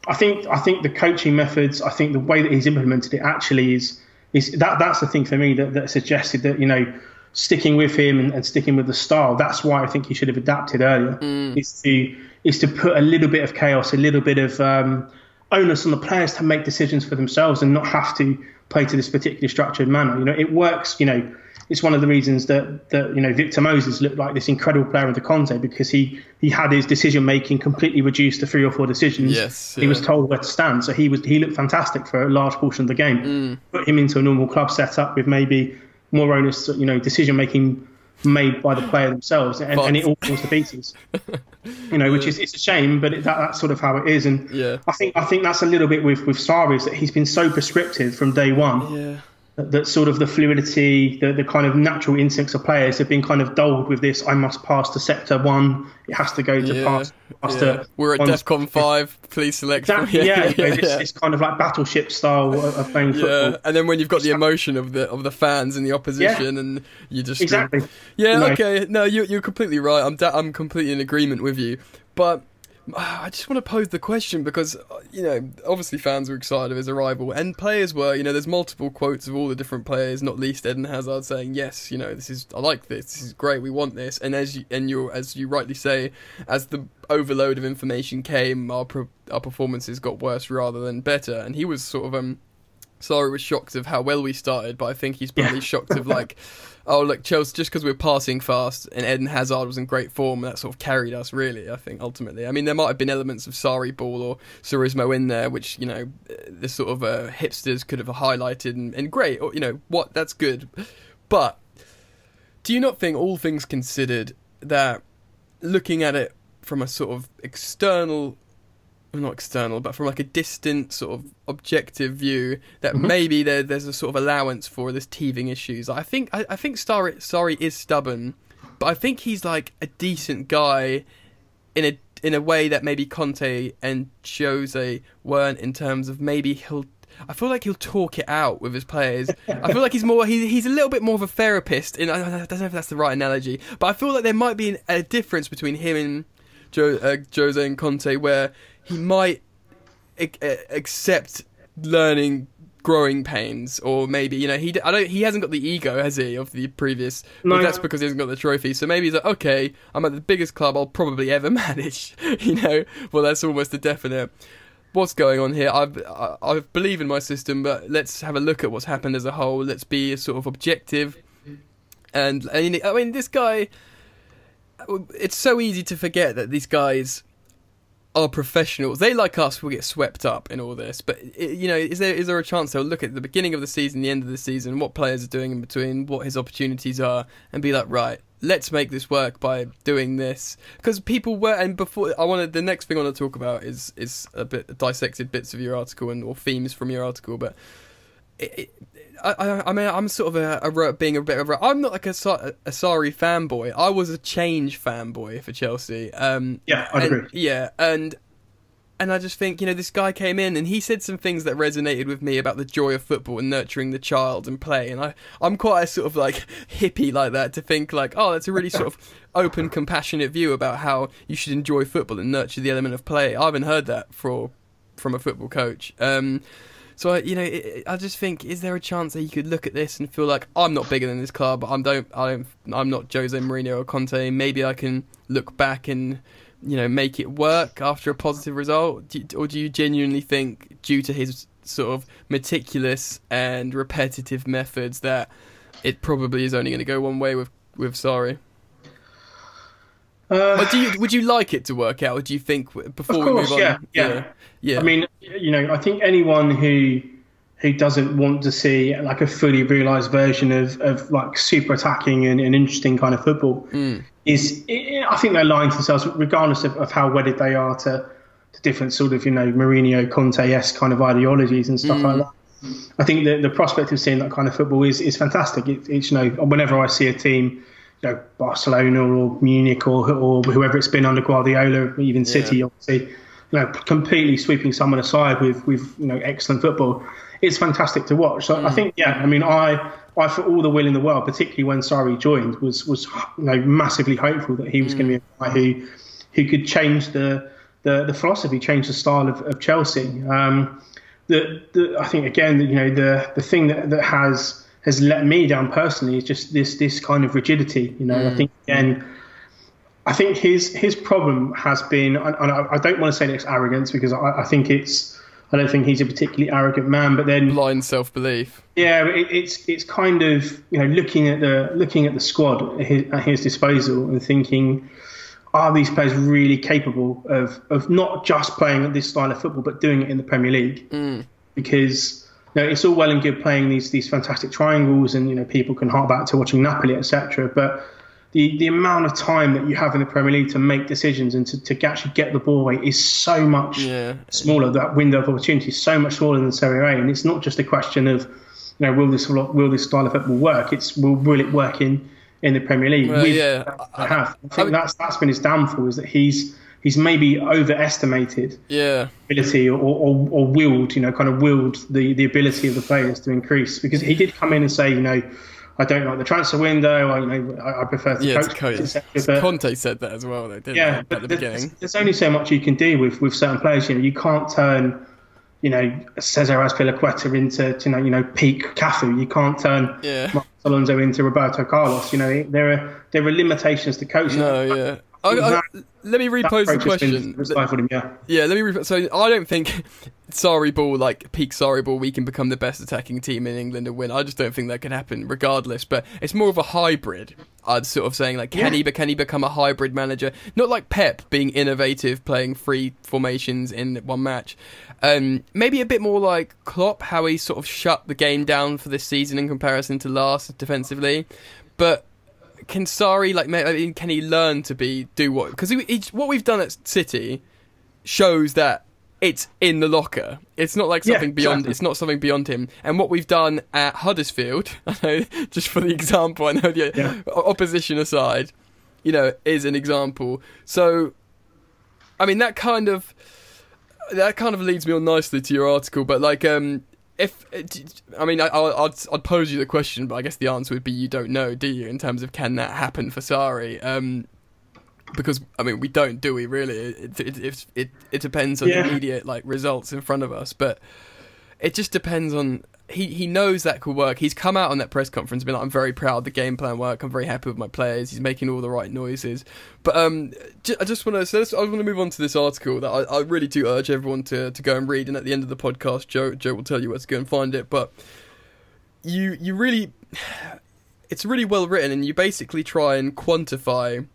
[SPEAKER 2] I think I think the coaching methods, I think the way that he's implemented it actually is is that that's the thing for me that, that suggested that you know sticking with him and, and, sticking with the style. That's why I think he should have adapted earlier. Mm. Is to is to put a little bit of chaos, a little bit of um, onus on the players to make decisions for themselves and not have to play to this particularly structured manner. You know, it works. You know, it's one of the reasons that that you know Victor Moses looked like this incredible player under Conte because he he had his decision making completely reduced to three or four decisions.
[SPEAKER 1] Yes,
[SPEAKER 2] yeah. he was told where to stand, so he was he looked fantastic for a large portion of the game. Mm. Put him into a normal club setup with maybe more onus, you know, decision making made by the player themselves, and, and it all falls to pieces. you know, which is it's a shame, but it, that, that's sort of how it is. And
[SPEAKER 1] yeah.
[SPEAKER 2] I think I think that's a little bit with with Sarri is that he's been so prescriptive from day one.
[SPEAKER 1] Yeah
[SPEAKER 2] that sort of the fluidity, the, the kind of natural instincts of players have been kind of dulled with this. I must pass to sector one. It has to go to yeah, pass, pass yeah.
[SPEAKER 1] to. We're at DEFCON five. Please select.
[SPEAKER 2] Exactly, yeah, yeah, yeah, it's, it's, kind of like battleship style of playing football.
[SPEAKER 1] Yeah, and then when you've got the emotion of the of the fans and the opposition, and you just
[SPEAKER 2] exactly.
[SPEAKER 1] Yeah, okay. No, you, you're completely right. I'm da- I'm completely in agreement with you, but I just want to pose the question because, you know, obviously fans were excited of his arrival, and players were. You know, there's multiple quotes of all the different players, not least Eden Hazard saying, "Yes, you know, this is I like this. This is great. We want this." And as you and you as you rightly say, as the overload of information came, our our performances got worse rather than better. And he was sort of um, Sarri was shocked of how well we started, but I think he's probably yeah. shocked of like. oh look, Chelsea just because we're passing fast and Eden Hazard was in great form, that sort of carried us really. I think ultimately. I mean, there might have been elements of Sarri ball or Sarrismo in there, which you know the sort of uh, hipsters could have highlighted and, and great. Or, you know what? That's good, but do you not think, all things considered, that looking at it from a sort of external not external, but from like a distant sort of objective view, that mm-hmm. maybe there, there's a sort of allowance for this teething issues. I think I, I think Sarri, Sarri is stubborn, but I think he's like a decent guy in a in a way that maybe Conte and Jose weren't in terms of maybe he'll I feel like he'll talk it out with his players. I feel like he's more he, he's a little bit more of a therapist. In, I don't know if that's the right analogy, but I feel like there might be a difference between him and jo, uh, Jose and Conte, where he might accept learning growing pains or maybe you know he I don't he hasn't got the ego has he of the previous no. that's because he hasn't got the trophy so maybe he's like okay I'm at the biggest club I'll probably ever manage you know well that's almost a definite what's going on here. I, I, I believe in my system, but let's have a look at what's happened as a whole. Let's be sort of objective. And mean, I mean, this guy. It's so easy to forget that these guys are professionals. They, like us, will get swept up in all this. But you know, is there is there a chance they'll look at the beginning of the season, the end of the season, what players are doing in between, what his opportunities are, and be like, right, let's make this work by doing this because people were and before I wanted the next thing I want to talk about is is a bit dissected bits of your article and or themes from your article but it, it, I, I mean I'm sort of a, a, being a bit of a I'm not like a, a Sarri fanboy I was a change fanboy for Chelsea um
[SPEAKER 2] yeah I agree
[SPEAKER 1] yeah and and I just think, you know, this guy came in and he said some things that resonated with me about the joy of football and nurturing the child and play. And I, I'm quite a sort of like hippie like that to think like, oh, that's a really sort of open, compassionate view about how you should enjoy football and nurture the element of play. I haven't heard that for from a football coach. Um, so I, you know, it, I just think, is there a chance that you could look at this and feel like I'm not bigger than this club? But I'm don't, I don't, I'm not Jose Mourinho or Conte. Maybe I can look back and you know make it work after a positive result, do you, or do you genuinely think, due to his sort of meticulous and repetitive methods, that it probably is only going to go one way with with Sarri? Uh, do you, would you like it to work out, or do you think before
[SPEAKER 2] course,
[SPEAKER 1] we move on?
[SPEAKER 2] Yeah, yeah, yeah. I mean, you know, I think anyone who who doesn't want to see like a fully realized version of, of like super attacking and, and interesting kind of football mm. is I think they're lying to themselves regardless of, of how wedded they are to, to different sort of you know Mourinho Conte-esque kind of ideologies and stuff mm. like that. I think the the prospect of seeing that kind of football is is fantastic. It, it's you know whenever I see a team you know Barcelona or Munich or or whoever it's been under Guardiola, even City, yeah. obviously, you know, completely sweeping someone aside with with you know excellent football it's fantastic to watch. So mm. I think, yeah, I mean, I, I for all the will in the world, particularly when Sarri joined, was was you know massively hopeful that he was mm. going to be a guy who who could change the the, the philosophy, change the style of, of Chelsea. Um, the, the, I think again, you know, the the thing that, that has has let me down personally is just this this kind of rigidity. You know, mm. I think again. I think his his problem has been, and I, don't want to say it's arrogance because I, I think it's I don't think he's a particularly arrogant man. But then
[SPEAKER 1] blind self belief.
[SPEAKER 2] Yeah, it, it's it's kind of you know looking at the looking at the squad at his, at his, disposal and thinking, are these players really capable of of not just playing this style of football but doing it in the Premier League? Mm. Because you know, it's all well and good playing these these fantastic triangles, and you know people can hark back to watching Napoli, etc. But the, the amount of time that you have in the Premier League to make decisions and to, to actually get the ball away is so much yeah. smaller. That window of opportunity is so much smaller than Serie A, and it's not just a question of, you know, will this will this style of football work? It's will will it work in, in the Premier League?
[SPEAKER 1] Well, yeah,
[SPEAKER 2] I, have. I think I, that's that's been his downfall is that he's he's maybe overestimated
[SPEAKER 1] yeah
[SPEAKER 2] ability or, or, or willed, you know, kind of willed the, the ability of the players to increase because he did come in and say, you know I don't like the transfer window. I, you know, I, I prefer the
[SPEAKER 1] yeah,
[SPEAKER 2] coach.
[SPEAKER 1] But, Conte said that as well, though, yeah, at the
[SPEAKER 2] there's,
[SPEAKER 1] beginning.
[SPEAKER 2] There's only so much you can do with, with certain players. You know, you can't turn, you know, Cesar Azpilicueta into, you know, you know, peak Cafu. You can't turn
[SPEAKER 1] yeah.
[SPEAKER 2] Alonso into Roberto Carlos. You know, there are there are limitations to coaching.
[SPEAKER 1] No, yeah. I, I, let me repose the question.
[SPEAKER 2] Him, yeah.
[SPEAKER 1] yeah, let me. Re- so I don't think Sarri ball, like peak Sarri ball, we can become the best attacking team in England and win. I just don't think that can happen, regardless. But it's more of a hybrid. I'd sort of saying like, can yeah. he? Can he become a hybrid manager? Not like Pep being innovative, playing three formations in one match. Um, maybe a bit more like Klopp, how he sort of shut the game down for this season in comparison to last defensively. But can Sarri like I mean, can he learn to be do what because what we've done at City shows that it's in the locker. It's not like something
[SPEAKER 2] Yeah,
[SPEAKER 1] beyond.
[SPEAKER 2] exactly.
[SPEAKER 1] It's not something beyond him. And what we've done at Huddersfield, I know, just for the example, I know the
[SPEAKER 2] Yeah.
[SPEAKER 1] opposition aside, you know, is an example. So, I mean, that kind of that kind of leads me on nicely to your article. But like, um, if I mean, I, I'll- I'd I'd pose you the question, but I guess the answer would be you don't know, do you? In terms of can that happen for Sarri? Um, because I mean, we don't, do we? Really, it it it, it, it depends on
[SPEAKER 2] Yeah.
[SPEAKER 1] the immediate like results in front of us, but it just depends on. He, he knows that could work. He's come out on that press conference, and been like, "I'm very proud of the game plan work. I'm very happy with my players. He's making all the right noises." But um, j- I just want to so I want to move on to this article that I, I really do urge everyone to, to go and read. And at the end of the podcast, Joe Joe will tell you where to go and find it. But you you really, it's really well written, and you basically try and quantify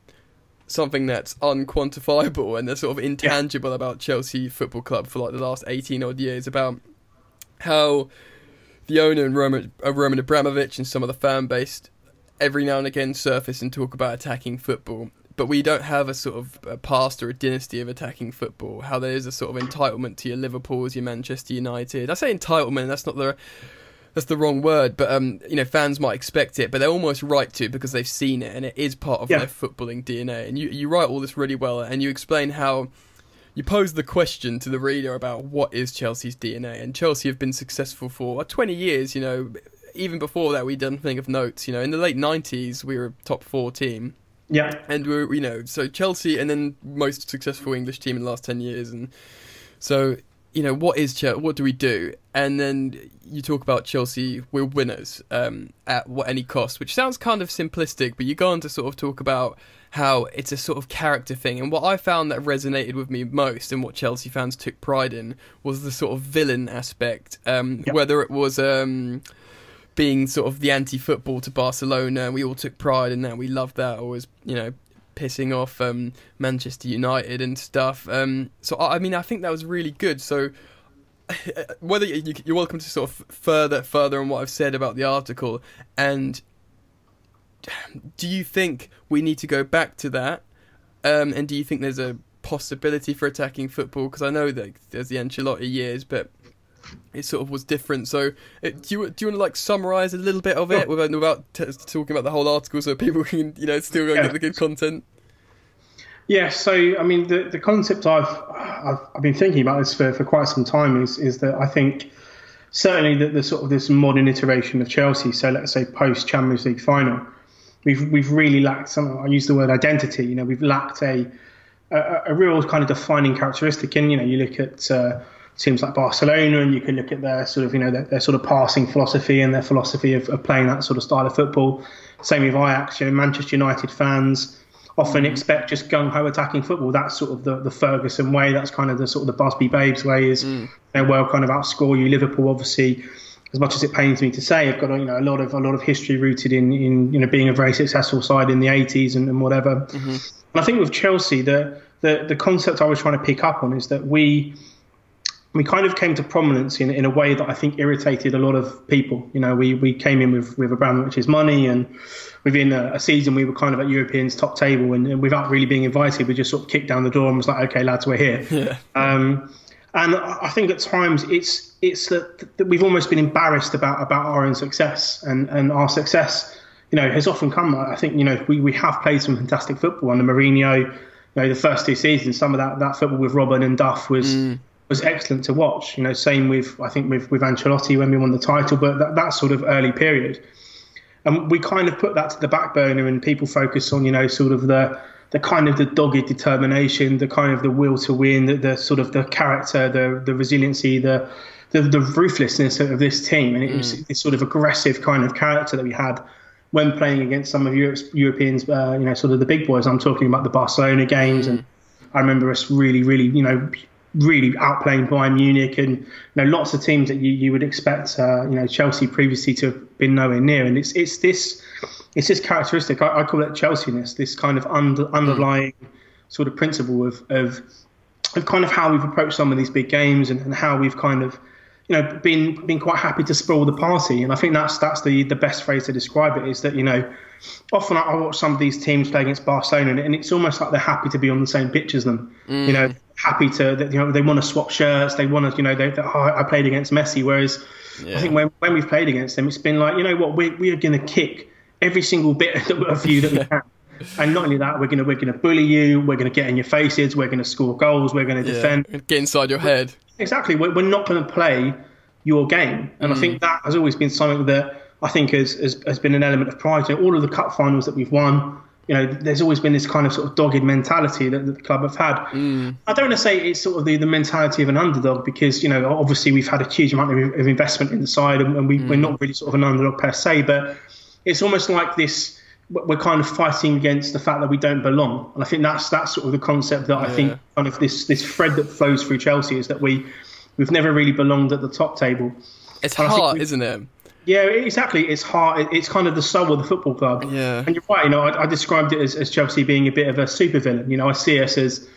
[SPEAKER 1] something that's unquantifiable and that's sort of intangible about Chelsea Football Club for like the last 18 odd years about how the owner and Roman, uh, Roman Abramovich and some of the fan base every now and again surface and talk about attacking football. But we don't have a sort of a past or a dynasty of attacking football. How there is a sort of entitlement to your Liverpool's, your Manchester United. I say entitlement, that's not the that's the wrong word, but um, you know, fans might expect it, but they're almost right to because they've seen it and it is part of
[SPEAKER 2] Yeah.
[SPEAKER 1] their footballing DNA. And you you write all this really well, and you explain how you pose the question to the reader about what is Chelsea's DNA, and Chelsea have been successful for uh, 20 years. You know, even before that, we done think of notes. You know, in the late 90s, we were a top four team,
[SPEAKER 2] Yeah,
[SPEAKER 1] and we're you know so Chelsea, and then most successful English team in the last 10 years, and so you know what is Chelsea? What do we do? And then you talk about Chelsea, we're winners um, at what any cost, which sounds kind of simplistic, but you go on to sort of talk about how it's a sort of character thing. And what I found that resonated with me most, and what Chelsea fans took pride in, was the sort of villain aspect. Um,
[SPEAKER 2] Yeah.
[SPEAKER 1] Whether it was um, being sort of the anti-football to Barcelona, we all took pride in that. We loved that. Or was you know pissing off um, Manchester United and stuff. Um, so I, I mean, I think that was really good. So whether you're welcome to sort of further further on what I've said about the article, and do you think we need to go back to that? Um, and do you think there's a possibility for attacking football? Because I know that there's the Ancelotti years, but it sort of was different. So, uh, do you do you want to like summarize a little bit of it without, without t- talking about the whole article, so people can you know still go
[SPEAKER 2] Yeah.
[SPEAKER 1] get the good content?
[SPEAKER 2] Yeah, so I mean, the, the concept I've, I've I've been thinking about this for, for quite some time is is that I think certainly that the sort of this modern iteration of Chelsea, so let's say post Champions League final, we've we've really lacked some. I use the word identity. You know, we've lacked a a, a real kind of defining characteristic. And you know, you look at uh, teams like Barcelona, and you can look at their sort of you know their, their sort of passing philosophy and their philosophy of, of playing that sort of style of football. Same with Ajax. You know, Manchester United fans often expect just gung ho attacking football. That's sort of the, the Ferguson way. That's kind of the sort of the Busby Babes way. Is they will kind of outscore you. Liverpool, obviously, as much as it pains me to say, I've got you know a lot of a lot of history rooted in in you know being a very successful side in the 80s and, and whatever. And I think with Chelsea, the, the the concept I was trying to pick up on is that we we kind of came to prominence in, in a way that I think irritated a lot of people. You know, we, we came in with, with a brand which is money, and within a, a season, we were kind of at Europeans' top table, and, and without really being invited, we just sort of kicked down the door and was like, okay, lads, we're here.
[SPEAKER 1] Yeah.
[SPEAKER 2] Um, and I think at times it's it's that, that we've almost been embarrassed about about our own success, and, and our success, you know, has often come. I think you know we, we have played some fantastic football under Mourinho. You know, the first two seasons, some of that, that football with Robben and Duff was mm. was excellent to watch. You know, same with I think with with Ancelotti when we won the title, but that, that sort of early period. And we kind of put that to the back burner, and people focus on you know sort of the the kind of the dogged determination, the kind of the will to win, the, the sort of the character, the the resiliency, the the, the ruthlessness of this team, and it was this sort of aggressive kind of character that we had when playing against some of Europe's, Europeans, uh, you know, sort of the big boys. I'm talking about the Barcelona games, and I remember us really, really, you know, really outplaying Bayern Munich and you know lots of teams that you, you would expect, uh, you know, Chelsea previously to have been nowhere near. And it's it's this it's this characteristic I, I call it Chelseaness, this kind of under, underlying sort of principle of, of of kind of how we've approached some of these big games and, and how we've kind of you know been been quite happy to spoil the party and I think that's that's the the best phrase to describe it is that you know often I watch some of these teams play against Barcelona and it's almost like they're happy to be on the same pitch as them you know mm. happy to, you know, they want to swap shirts. They want to, you know, they, they, oh, I played against Messi. Whereas yeah. I think when, when we've played against them, it's been like, you know what, we, we are going to kick every single bit of you that we can. And not only that, we're gonna we're gonna bully you. We're gonna get in your faces. We're gonna score goals. We're gonna defend.
[SPEAKER 1] Yeah, get inside your head.
[SPEAKER 2] Exactly. We're, we're not going to play your game, and mm. I think that has always been something that I think has, has, has been an element of pride. You know, all of the cup finals that we've won, you know, there's always been this kind of sort of dogged mentality that, that the club have had.
[SPEAKER 1] Mm.
[SPEAKER 2] I don't want to say it's sort of the, the mentality of an underdog because, you know, obviously we've had a huge amount of, of investment in the side and, and we, mm. we're not really sort of an underdog per se, but it's almost like this we're kind of fighting against the fact that we don't belong. And I think that's that's sort of the concept that yeah. I think kind of this this thread that flows through Chelsea is that we we've never really belonged at the top table.
[SPEAKER 1] It's and hard, isn't it?
[SPEAKER 2] Yeah, exactly. It's hard. It's kind of the soul of the football club.
[SPEAKER 1] Yeah.
[SPEAKER 2] And you're right. You know, I, I described it as, as Chelsea being a bit of a supervillain. You know, I see us as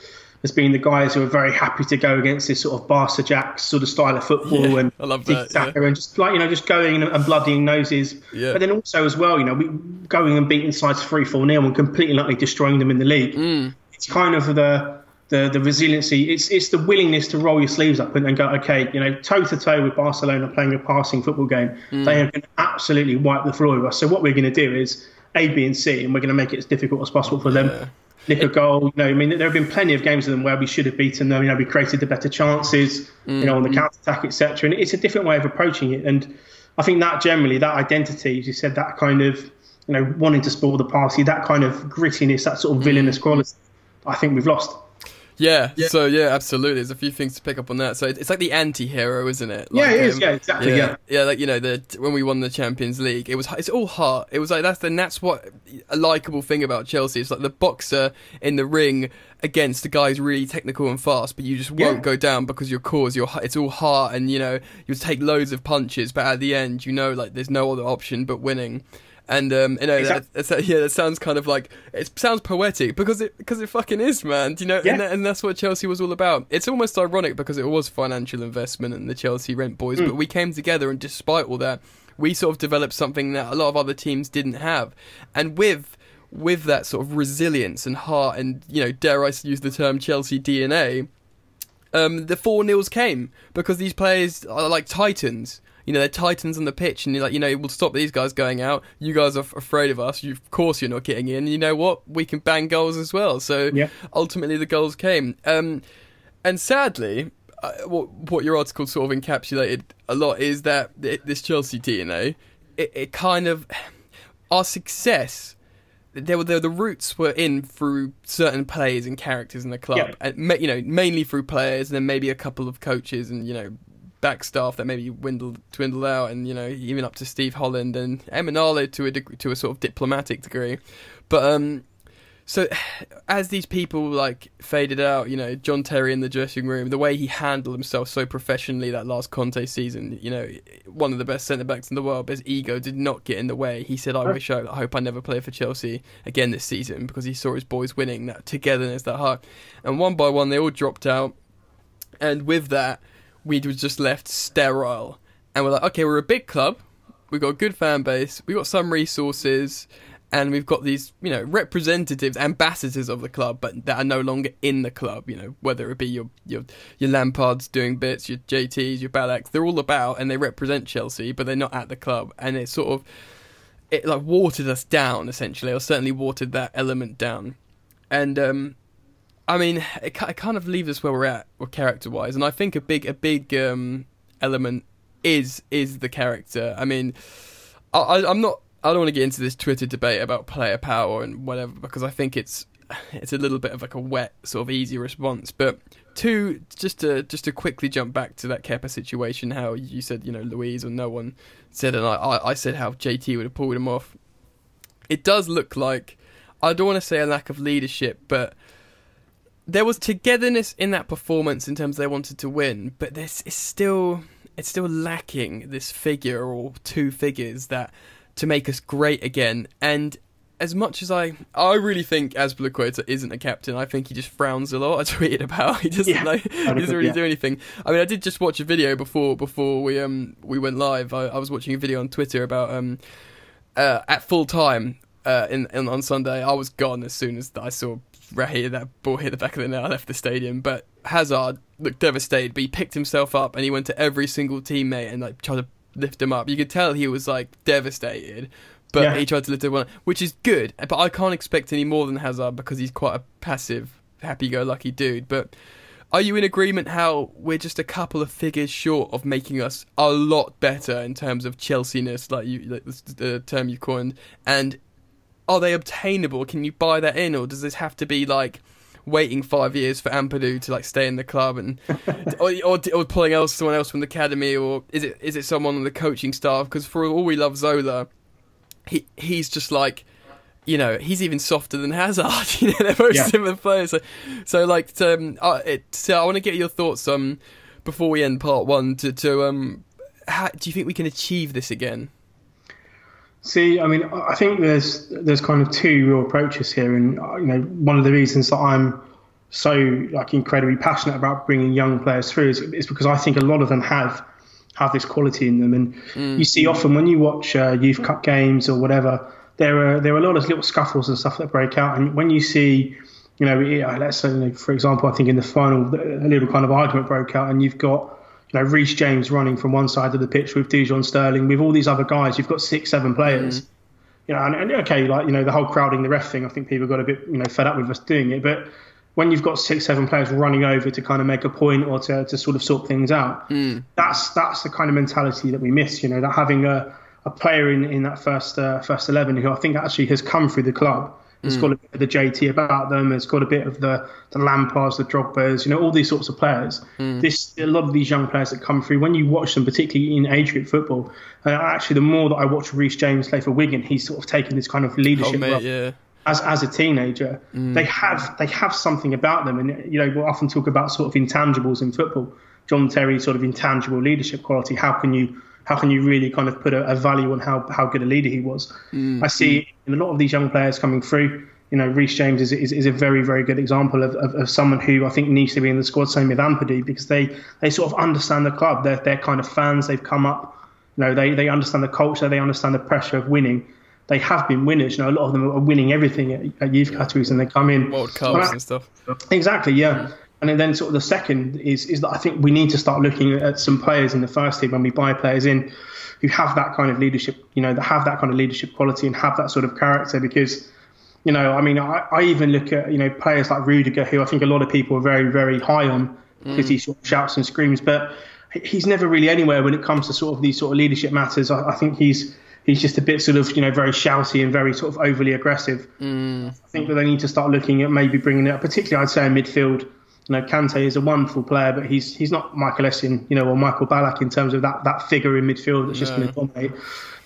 [SPEAKER 2] as being the guys who are very happy to go against this sort of Barca Ajax sort of style of football
[SPEAKER 1] yeah,
[SPEAKER 2] and
[SPEAKER 1] I love that, yeah.
[SPEAKER 2] and just like you know just going and bloodying noses.
[SPEAKER 1] Yeah.
[SPEAKER 2] But then also as well, you know, we going and beating sides three four nil and completely likely destroying them in the league.
[SPEAKER 1] Mm.
[SPEAKER 2] It's kind of the the the resiliency. It's it's the willingness to roll your sleeves up and, and go, okay, you know, toe to toe with Barcelona playing a passing football game. Mm. They are going to absolutely wipe the floor with us. So what we're going to do is A, B, and C, and we're going to make it as difficult as possible for them nick a goal. You know, I mean, there have been plenty of games of them where we should have beaten them. You know, we created the better chances, mm-hmm. you know, on the mm-hmm. counter attack, etc. And it's a different way of approaching it. And I think that generally, that identity, as you said, that kind of, you know, wanting to spoil the party, that kind of grittiness, that sort of villainous mm-hmm. quality, I think we've lost.
[SPEAKER 1] Yeah, yeah, so yeah, absolutely. There's a few things to pick up on that. So it's like the anti-hero, isn't it?
[SPEAKER 2] Like, yeah, it is. Um, yeah, exactly. Yeah. yeah,
[SPEAKER 1] yeah. Like you know, the when we won the Champions League, it was it's all heart. It was like that's and that's what a likable thing about Chelsea. It's like the boxer in the ring against the guy who's really technical and fast, but you just won't yeah. go down because your cause, your it's all heart, and you know you'll take loads of punches, but at the end, you know, like there's no other option but winning. And um, you know, exactly. that, yeah, that sounds kind of like it sounds poetic because it because it fucking is, man. Do you know?
[SPEAKER 2] Yeah.
[SPEAKER 1] And, and, that's what Chelsea was all about. It's almost ironic because it was financial investment and the Chelsea rent boys, mm. but we came together and despite all that, we sort of developed something that a lot of other teams didn't have, and with with that sort of resilience and heart and you know, dare I use the term Chelsea DNA. Um, the four nils came because these players are like titans you know, they're titans on the pitch, and you're like, you know, we'll stop these guys going out. You guys are f- afraid of us. You, of course, you're not getting in. You know what? We can bang goals as well. So
[SPEAKER 2] yeah.
[SPEAKER 1] ultimately, the goals came. Um, and sadly, uh, what what your article sort of encapsulated a lot is that it, this Chelsea DNA, it, it kind of our success there were the, the roots were in through certain players and characters in the club,
[SPEAKER 2] yep.
[SPEAKER 1] and you know mainly through players, and then maybe a couple of coaches and you know back staff that maybe dwindled dwindled out, and you know even up to Steve Holland and Emenalo to a to a sort of diplomatic degree, but um. So, as these people like faded out, you know, John Terry in the dressing room, the way he handled himself so professionally that last Conte season, you know, one of the best centre backs in the world, but his ego did not get in the way. He said, "I wish I, I hope I never play for Chelsea again this season," because he saw his boys winning, that togetherness, that heart, and one by one they all dropped out, and with that, we was just left sterile. And we're like, okay, we're a big club. We've got a good fan base. We've got some resources. And we've got these, you know, representatives, ambassadors of the club, but that are no longer in the club. You know, whether it be your your your Lampards doing bits, your JTs, your Ballacks, they're all about and they represent Chelsea, but they're not at the club. And it sort of it like watered us down essentially, or certainly watered that element down. And um, I mean, it, kind of leaves us where we're at, character wise, and I think a big a big um, element is is the character. I mean, I, I'm not. I don't want to get into this Twitter debate about player power and whatever because I think it's it's a little bit of like a wet sort of easy response. But two, just to just to quickly jump back to that Kepa situation, how you said you know Luiz or no one said, and I I said how JT would have pulled him off. It does look like I don't want to say a lack of leadership, but there was togetherness in that performance in terms they wanted to win, but this is still it's still lacking this figure or two figures that to make us great again. And as much as I, I really think Azpilicueta isn't a captain. I think he just frowns a lot. I tweeted about he doesn't
[SPEAKER 2] yeah,
[SPEAKER 1] like he doesn't really yeah. do anything. I mean, I did just watch a video before before we um we went live. I, I was watching a video on Twitter about um uh, at full time uh, in, in, on Sunday. I was gone as soon as I saw Ray that ball hit the back of the net. I left the stadium, but Hazard looked devastated, but he picked himself up and he went to every single teammate and like tried to lift him up. You could tell he was like devastated, but
[SPEAKER 2] Yeah.
[SPEAKER 1] he tried to lift him up, which is good. But I can't expect any more than Hazard because he's quite a passive, happy-go-lucky dude. But are you in agreement how we're just a couple of figures short of making us a lot better in terms of Chelsea-ness, like you, like the term you coined, and are they obtainable? Can you buy that in, or does this have to be like waiting five years for Ampadu to like stay in the club and or, or, or pulling else someone else from the academy, or is it is it someone on the coaching staff? Because for all we love Zola, he he's just like. You know, he's even softer than Hazard. You know, they're very
[SPEAKER 2] Yeah.
[SPEAKER 1] similar players. So, so like, um, uh, it, so I want to get your thoughts um before we end part one. To, to um, how, do you think we can achieve this again?
[SPEAKER 2] See, I mean, I think there's there's kind of two real approaches here, and you know, one of the reasons that I'm so like incredibly passionate about bringing young players through is, is because I think a lot of them have have this quality in them, and you see often when you watch uh, youth cup games or whatever, there are there are a lot of little scuffles and stuff that break out, and when you see. You know, let's say, for example, I think in the final, a little kind of argument broke out, and you've got know, Reece James running from one side of the pitch with Dujon Sterling, with all these other guys. You've got six, seven players. You know, and, and okay, like you know, the whole crowding the ref thing. I think people got a bit you know fed up with us doing it. But when you've got six, seven players running over to kind of make a point or to, to sort of sort things out, that's that's the kind of mentality that we miss. You know, that having a, a player in, in that first uh, first eleven who I think actually has come through the club. Has hmm. got a bit of the JT about them. It's got a bit of the the Lampards, the Drogba's, you know, all these sorts of players. Hmm. This a lot of these young players that come through. When you watch them, particularly in age group football, uh, actually, the more that I watch Reece James play for Wigan, he's sort of taken this kind of
[SPEAKER 1] Oh,
[SPEAKER 2] leadership
[SPEAKER 1] mate,
[SPEAKER 2] role
[SPEAKER 1] yeah.
[SPEAKER 2] as as a teenager. Hmm. They have they have something about them, and you know we'll often talk about sort of intangibles in football. John Terry sort of intangible leadership quality. How can you how can you really kind of put a, a value on how how good a leader he was? Mm. I see in a lot of these young players coming through. You know, Reece James is, is, is a very, very good example of, of, of someone who I think needs to be in the squad. Same with Ampadu because they, they sort of understand the club. They're, they're kind of fans. They've come up. You know, they, they understand the culture. They understand the pressure of winning. They have been winners. You know, a lot of them are winning everything at, at youth categories, and they come in.
[SPEAKER 1] World Cups and stuff.
[SPEAKER 2] Exactly, yeah. Mm. And then sort of the second is is that I think we need to start looking at some players in the first team when we buy players in who have that kind of leadership, you know, that have that kind of leadership quality and have that sort of character because, you know, I mean, I, I even look at, you know, players like Rudiger, who I think a lot of people are very, very high on because he mm. sort of shouts and screams, but he's never really anywhere when it comes to sort of these sort of leadership matters. I, I think he's he's just a bit sort of, you know, very shouty and very sort of overly aggressive. Mm. I think that they need to start looking at maybe bringing it up, particularly I'd say in midfield. You know, Kante is a wonderful player, but he's he's not Michael Essien, you know, or Michael Ballack in terms of that that figure in midfield that's just
[SPEAKER 1] No.
[SPEAKER 2] going to dominate.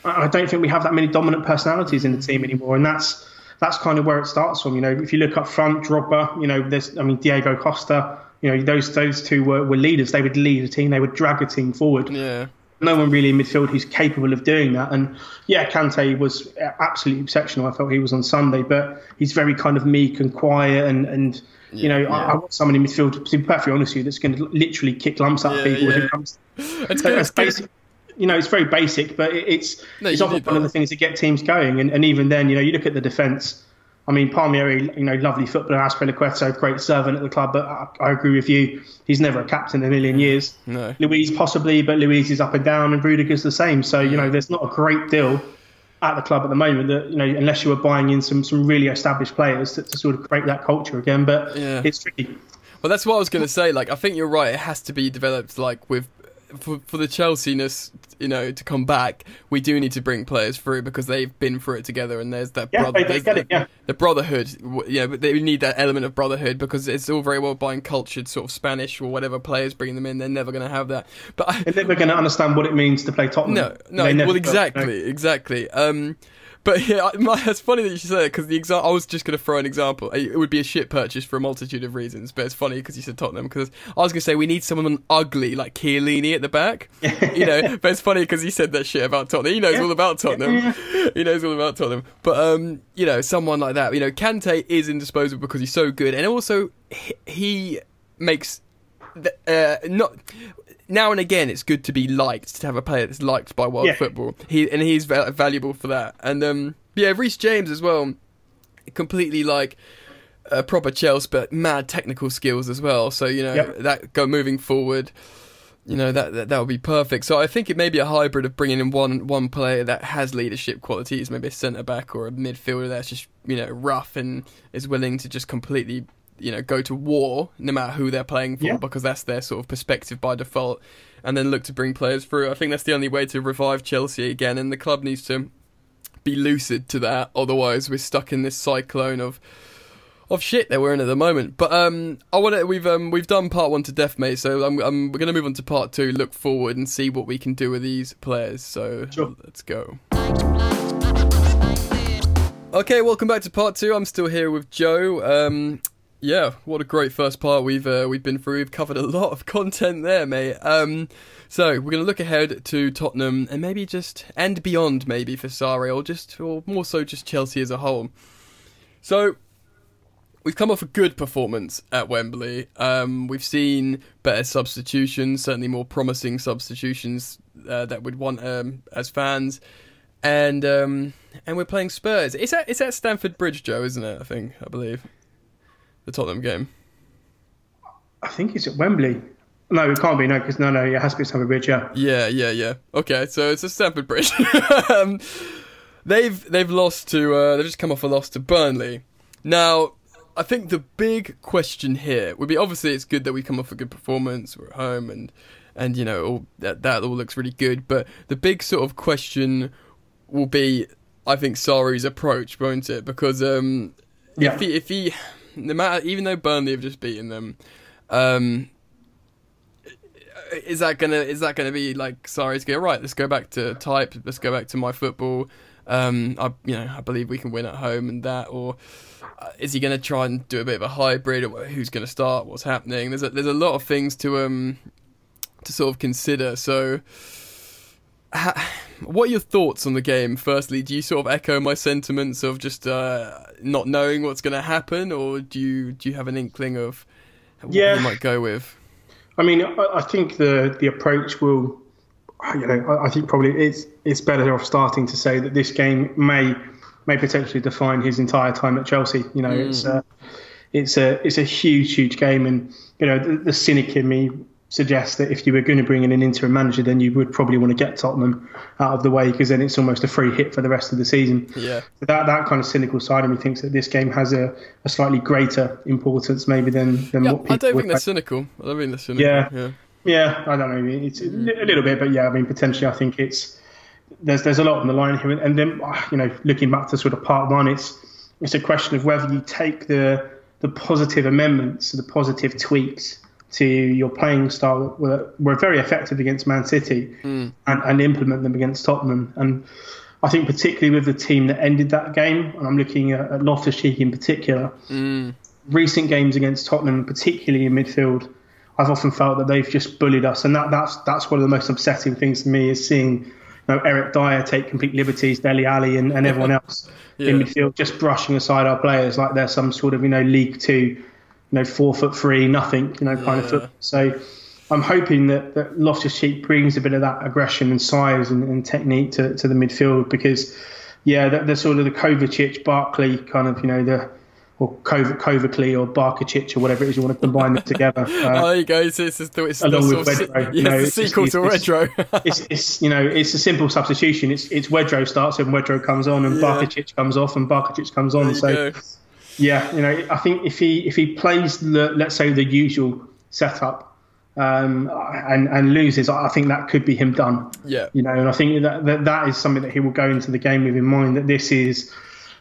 [SPEAKER 2] I don't think we have that many dominant personalities in the team anymore, and that's that's kind of where it starts from. You know, if you look up front, Drogba, you know, there's I mean Diego Costa, you know, those those two were, were leaders. They would lead a team. They would drag a team forward
[SPEAKER 1] Yeah.
[SPEAKER 2] no one really in midfield who's capable of doing that. And yeah, Kante was absolutely exceptional. I felt he was on Sunday, but he's very kind of meek and quiet. And, and you know, I, I want someone in midfield, to be perfectly honest with you, that's going to literally kick lumps out of
[SPEAKER 1] Yeah,
[SPEAKER 2] people
[SPEAKER 1] yeah.
[SPEAKER 2] it comes
[SPEAKER 1] It's
[SPEAKER 2] so
[SPEAKER 1] good.
[SPEAKER 2] it's
[SPEAKER 1] It's
[SPEAKER 2] basic. You know, it's very basic, but it- it's
[SPEAKER 1] No,
[SPEAKER 2] it's often one of the things that get teams going. And, and even then, you know, you look at the defence. I mean, Palmieri, you know, lovely footballer, Azpilicueta, great servant at the club, but I, I agree with you. He's never a captain in a million years.
[SPEAKER 1] No.
[SPEAKER 2] Luiz possibly, but Luiz is up and down, and Rudiger's the same. So you know, there's not a great deal at the club at the moment that you know, unless you were buying in some some really established players to, to sort of create that culture again. But
[SPEAKER 1] Yeah.
[SPEAKER 2] it's tricky.
[SPEAKER 1] Well, that's what I was going to say. Like, I think you're right. It has to be developed like with for, for the Chelsea-ness, you know, to come back. We do need to bring players through because they've been through it together, and there's that
[SPEAKER 2] Yeah,
[SPEAKER 1] brother, there's the,
[SPEAKER 2] it, yeah.
[SPEAKER 1] the brotherhood. Yeah, but they need that element of brotherhood because it's all very well buying cultured sort of Spanish or whatever players bringing them in. They're never going to have that. But I,
[SPEAKER 2] They're never going to understand what it means to play Tottenham.
[SPEAKER 1] no, no. Well, exactly,
[SPEAKER 2] you know.
[SPEAKER 1] exactly. Um, but yeah, my, it's funny that you should say that because the exa- I was just going to throw an example. It would be a shit purchase for a multitude of reasons, but it's funny because you said Tottenham. Because I was going to say we need someone ugly like Chiellini at the back, you know. but it's funny because he said that shit about Tottenham. He knows all about Tottenham. he knows all about Tottenham. But um, you know, someone like that. You know, Kante is indisposable because he's so good, and also he, he makes the, uh, not now and again it's good to be liked to have a player that's liked by world
[SPEAKER 2] Yeah.
[SPEAKER 1] football he and he's va- valuable for that and um yeah Reece James as well completely like uh, proper Chelsea, but mad technical skills as well. So you know
[SPEAKER 2] Yep.
[SPEAKER 1] that go moving forward. You know that, that that would be perfect. So I think it may be a hybrid of bringing in one one player that has leadership qualities, maybe a centre back or a midfielder that's just you know rough and is willing to just completely you know go to war no matter who they're playing for
[SPEAKER 2] Yeah.
[SPEAKER 1] because that's their sort of perspective by default, and then look to bring players through. I think that's the only way to revive Chelsea again, and the club needs to be lucid to that. Otherwise, we're stuck in this cyclone of of shit that we're in at the moment. But um, I want to. We've um, we've done part one to death, mate. So I'm, I'm we're gonna move on to part two. Look forward and see what we can do with these players. So
[SPEAKER 2] Sure.
[SPEAKER 1] let's go. Okay, welcome back to part two. I'm still here with Joe. Um, yeah, what a great first part we've uh, we've been through. We've covered a lot of content there, mate. Um, so we're gonna look ahead to Tottenham and maybe just and beyond, maybe for Sarri or just or more so just Chelsea as a whole. So we've come off a good performance at Wembley. Um, we've seen better substitutions, certainly more promising substitutions uh, that we'd want um, as fans, and um, and we're playing Spurs. It's at it's at Stamford Bridge, Joe, isn't it? I think I believe the Tottenham game.
[SPEAKER 2] I think it's at Wembley. No, it can't be. No, because no, no, it has to be Stamford Bridge. Yeah.
[SPEAKER 1] Yeah, yeah, yeah. Okay, so it's a Stamford Bridge. um, they've they've lost to uh, they've just come off a loss to Burnley. Now, I think the big question here would be obviously it's good that we come off a good performance. We're at home and and you know all that that all looks really good. But the big sort of question will be, I think Sarri's approach, won't it? Because um,
[SPEAKER 2] Yeah.
[SPEAKER 1] if he if he no matter even though Burnley have just beaten them. Um, is that gonna is that gonna be like Sarri's go right? Let's go back to type. Let's go back to my football. Um, I you know I believe we can win at home and that, or uh, is he gonna try and do a bit of a hybrid? Or who's gonna start? What's happening? There's a, there's a lot of things to um to sort of consider. So, what are your thoughts on the game? Firstly, do you sort of echo my sentiments of just uh, not knowing what's gonna happen, or do you do you have an inkling of what
[SPEAKER 2] Yeah.
[SPEAKER 1] you might go with?
[SPEAKER 2] I mean, I, I think the the approach will, you know, I, think probably it's it's better off starting to say that this game may may potentially define his entire time at Chelsea. You know, it's a it's a it's a huge huge game, and you know the, the cynic in me suggests that if you were going to bring in an interim manager, then you would probably want to get Tottenham out of the way because then it's almost a free hit for the rest of the season.
[SPEAKER 1] Yeah.
[SPEAKER 2] That that kind of cynical side of me thinks that this game has a, a slightly greater importance maybe than than
[SPEAKER 1] Yeah,
[SPEAKER 2] what people
[SPEAKER 1] I don't think they're cynical. I don't think they're cynical.
[SPEAKER 2] Yeah.
[SPEAKER 1] yeah.
[SPEAKER 2] yeah, I don't know. It's a little bit, but yeah, I mean, potentially, I think it's there's there's a lot on the line here, and then uh, you know, looking back to sort of part one, it's it's a question of whether you take the the positive amendments, the positive tweaks to your playing style were, were very effective against Man City, hmm. and, and implement them against Tottenham. And I think particularly with the team that ended that game, and I'm looking at, at Loftus Cheek in particular, hmm. recent games against Tottenham, particularly in midfield, I've often felt that they've just bullied us, and that, that's that's one of the most upsetting things to me is seeing you know, Eric Dier take complete liberties, Dele Alli, and, and everyone else in midfield just brushing aside our players like they're some sort of you know League Two, know four foot three, nothing, you know kind of foot. So I'm hoping that, that Loftus Cheek brings a bit of that aggression and size and, and technique to, to the midfield because yeah, the, the sort of the Kovacic, Barkley kind of you know the or Kov- Kovacli or Barkacic or whatever it is you want to combine them together.
[SPEAKER 1] Oh,
[SPEAKER 2] Uh,
[SPEAKER 1] there you go. It's, it's, it's, it's
[SPEAKER 2] Along with
[SPEAKER 1] se-
[SPEAKER 2] Wedro,
[SPEAKER 1] yeah,
[SPEAKER 2] you know,
[SPEAKER 1] it's the
[SPEAKER 2] it's-
[SPEAKER 1] sequel to
[SPEAKER 2] it's-
[SPEAKER 1] Redro.
[SPEAKER 2] it's, it's you know it's a simple substitution. It's it's Wedro starts and Wedro comes on and
[SPEAKER 1] Yeah.
[SPEAKER 2] Barkacic comes off and Barkacic comes on. So
[SPEAKER 1] go.
[SPEAKER 2] Yeah, you know I think if he if he plays the, let's say the usual setup um, and and loses, I think that could be him done.
[SPEAKER 1] Yeah.
[SPEAKER 2] You know, and I think that, that that is something that he will go into the game with in mind that this is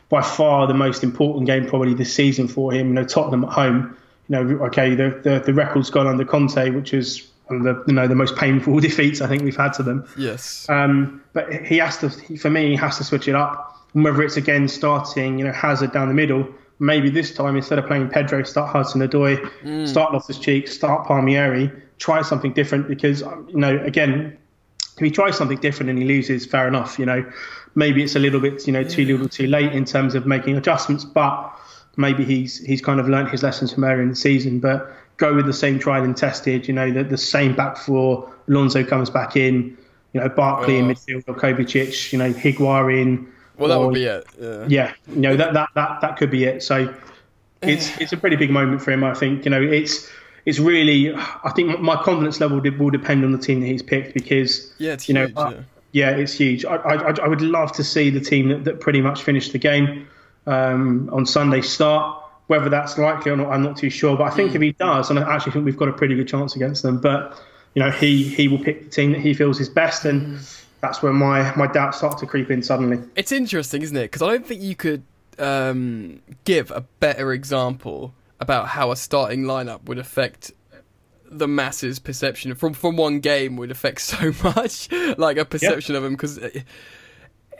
[SPEAKER 2] by far the most important game probably this season for him. You know, Tottenham at home. You know, okay, the the, the record's gone under Conte, which is one of the you know the most painful defeats I think we've had to them.
[SPEAKER 1] Yes.
[SPEAKER 2] Um, but he has to, for me, he has to switch it up. And whether it's again starting, you know, Hazard down the middle, maybe this time instead of playing Pedro, start Hudson Odoi, start Loftus Cheek, start Palmieri, try something different because um, you know, again, if he tries something different and he loses, fair enough. You know, maybe it's a little bit, you know, too little, too late in terms of making adjustments, but maybe he's he's kind of learnt his lessons from earlier in the season. But go with the same tried and tested. You know, the, the same back four. Alonso comes back in. You know, Barkley in
[SPEAKER 1] Oh.
[SPEAKER 2] midfield or Kovacic. You know, Higuain.
[SPEAKER 1] Well, that
[SPEAKER 2] or-
[SPEAKER 1] would be it. Yeah.
[SPEAKER 2] Yeah, you know that that that that could be it. So it's it's a pretty big moment for him. I think you know it's it's really. I think my confidence level will depend on the team that he's picked because
[SPEAKER 1] yeah, it's
[SPEAKER 2] you
[SPEAKER 1] huge,
[SPEAKER 2] know,
[SPEAKER 1] yeah.
[SPEAKER 2] yeah, it's huge. I, I, I would love to see the team that, that pretty much finished the game um, on Sunday start. Whether that's likely or not, I'm not too sure. But I think if he does, and I actually think we've got a pretty good chance against them. But you know, he he will pick the team that he feels is best, and that's where my my doubts start to creep in suddenly.
[SPEAKER 1] It's interesting, isn't it? Because I don't think you could um, give a better example about how a starting lineup would affect the masses' perception from from one game would affect so much, like a perception of him. Because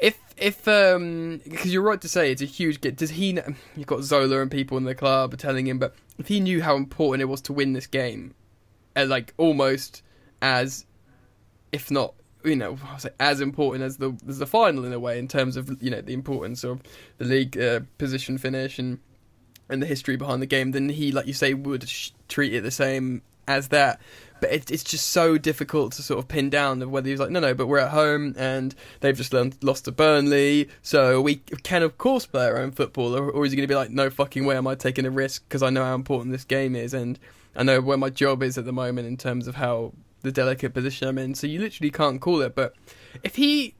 [SPEAKER 1] if if um because you're right to say it's a huge get. Does he? kn- You've got Zola and people in the club telling him, but if he knew how important it was to win this game, uh, like almost as, if not. You know, as important as the as the final in a way in terms of you know the importance of the league uh, position finish and and the history behind the game, then he, like you say, would sh- treat it the same as that. But it, it's just so difficult to sort of pin down whether he's like, no, no, but we're at home and they've just learned, lost to Burnley, so we can of course play our own football, or, or is he going to be like, no fucking way am I taking a risk because I know how important this game is and I know where my job is at the moment in terms of how the delicate position I'm in. So you literally can't call it. But if he,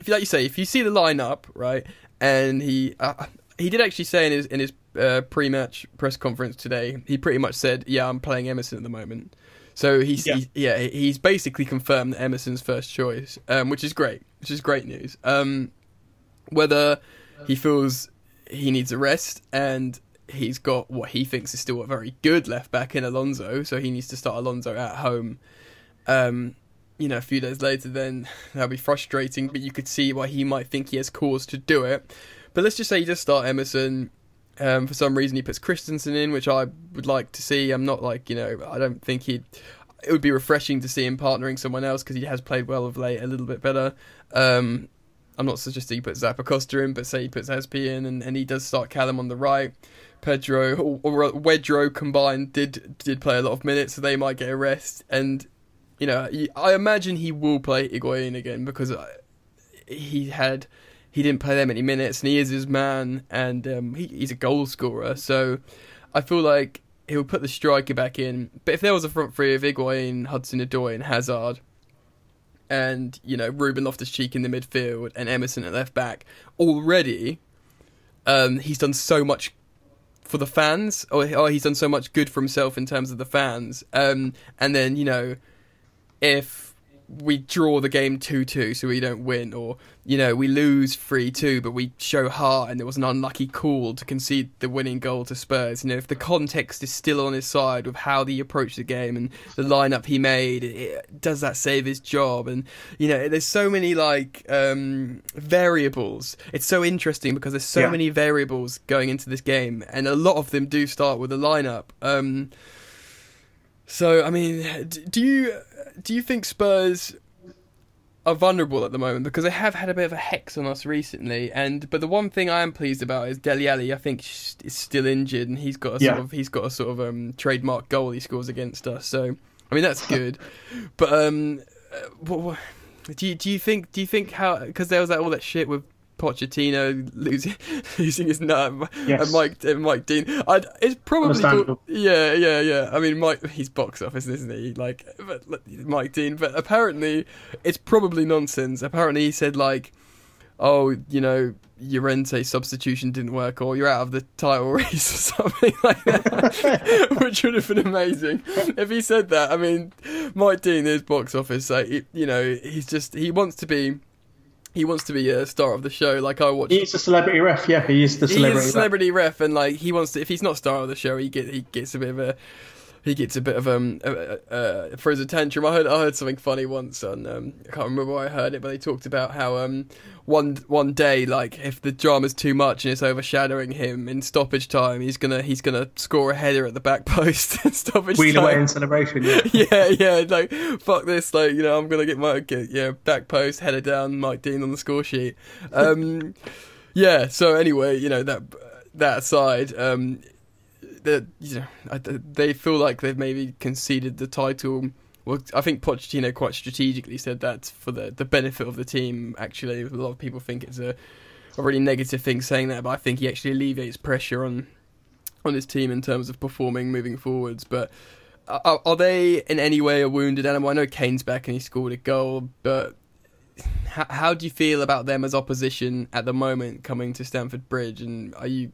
[SPEAKER 1] if like you say, if you see the lineup right, and he uh, he did actually say in his in his uh, pre-match press conference today, he pretty much said, "Yeah, I'm playing Emerson at the moment." So he's
[SPEAKER 2] Yeah.
[SPEAKER 1] he- yeah he's basically confirmed that Emerson's first choice, um, which is great, which is great news. Um, whether he feels he needs a rest and he's got what he thinks is still a very good left back in Alonso, so he needs to start Alonso at home. Um, you know, a few days later, then that'll be frustrating, but you could see why he might think he has cause to do it. But let's just say you just start Emerson. Um, for some reason, he puts Christensen in, which I would like to see. I'm not like, you know, I don't think he'd. It would be refreshing to see him partnering someone else because he has played well of late, a little bit better. Um, I'm not suggesting he puts Zappacosta in, but say he puts Azpi in and, and he does start Callum on the right. Pedro or, or Wedro combined did did play a lot of minutes, so they might get a rest. And you know, I imagine he will play Higuain again because he had he didn't play that many minutes, and he is his man, and um, he, he's a goal scorer. So I feel like he'll put the striker back in. But if there was a front three of Higuain, Hudson-Odoi, and Hazard, and you know Ruben Loftus-Cheek in the midfield and Emerson at left back, already um, he's done so much for the fans, or, or he's done so much good for himself in terms of the fans. Um, and then you know, if we draw the game two two, so we don't win, or you know we lose three two, but we show heart, and it was an unlucky call to concede the winning goal to Spurs. You know, if the context is still on his side with how he approached the game and the lineup he made, it, does that save his job? And you know, there's so many like um, variables. It's so interesting because there's so
[SPEAKER 2] Yeah.
[SPEAKER 1] many variables going into this game, and a lot of them do start with the lineup. Um, so I mean, do you do you think Spurs are vulnerable at the moment because they have had a bit of a hex on us recently? And but the one thing I am pleased about is Dele Alli. I think is still injured, and he's got a sort of he's got a sort of um, trademark goal he scores against us. So I mean that's good. but um, uh, what, what, do you do you think do you think how because there was that, all that shit with. Pochettino losing losing his nut,
[SPEAKER 2] Yes.
[SPEAKER 1] and Mike and Mike Dean. I'd, it's probably yeah, yeah, yeah. I mean, Mike, he's box office, isn't he? Like, but, like, Mike Dean. But apparently, it's probably nonsense. Apparently, he said like, "Oh, you know, Llorente substitution didn't work, or you're out of the title race, or something like that," which would have been amazing if he said that. I mean, Mike Dean is box office, so he, you know, he's just he wants to be. He wants to be a star of the show, like I watched
[SPEAKER 2] He's a celebrity ref. Yeah, he is the celebrity.
[SPEAKER 1] is a
[SPEAKER 2] ref.
[SPEAKER 1] celebrity ref, and like he wants to. If he's not star of the show, he get he gets a bit of a he gets a bit of um uh, uh, throws a tantrum. I heard I heard something funny once on um I can't remember where I heard it, but they talked about how um one one day like if the drama's too much and it's overshadowing him in stoppage time, he's gonna he's gonna score a header at the back post in stoppage
[SPEAKER 2] Wheel
[SPEAKER 1] time
[SPEAKER 2] away in celebration. Yeah.
[SPEAKER 1] yeah, yeah, like fuck this, like you know, I'm gonna get my get yeah back post header down, Mike Dean on the score sheet. Um, yeah. So anyway, you know that that aside, um, they feel like they've maybe conceded the title. Well, I think Pochettino quite strategically said that for the the benefit of the team. Actually, a lot of people think it's a a really negative thing saying that, but I think he actually alleviates pressure on on his team in terms of performing moving forwards. But uh, are, are they in any way a wounded animal? I know Kane's back and he scored a goal, but how, how do you feel about them as opposition at the moment coming to Stamford Bridge? And are you,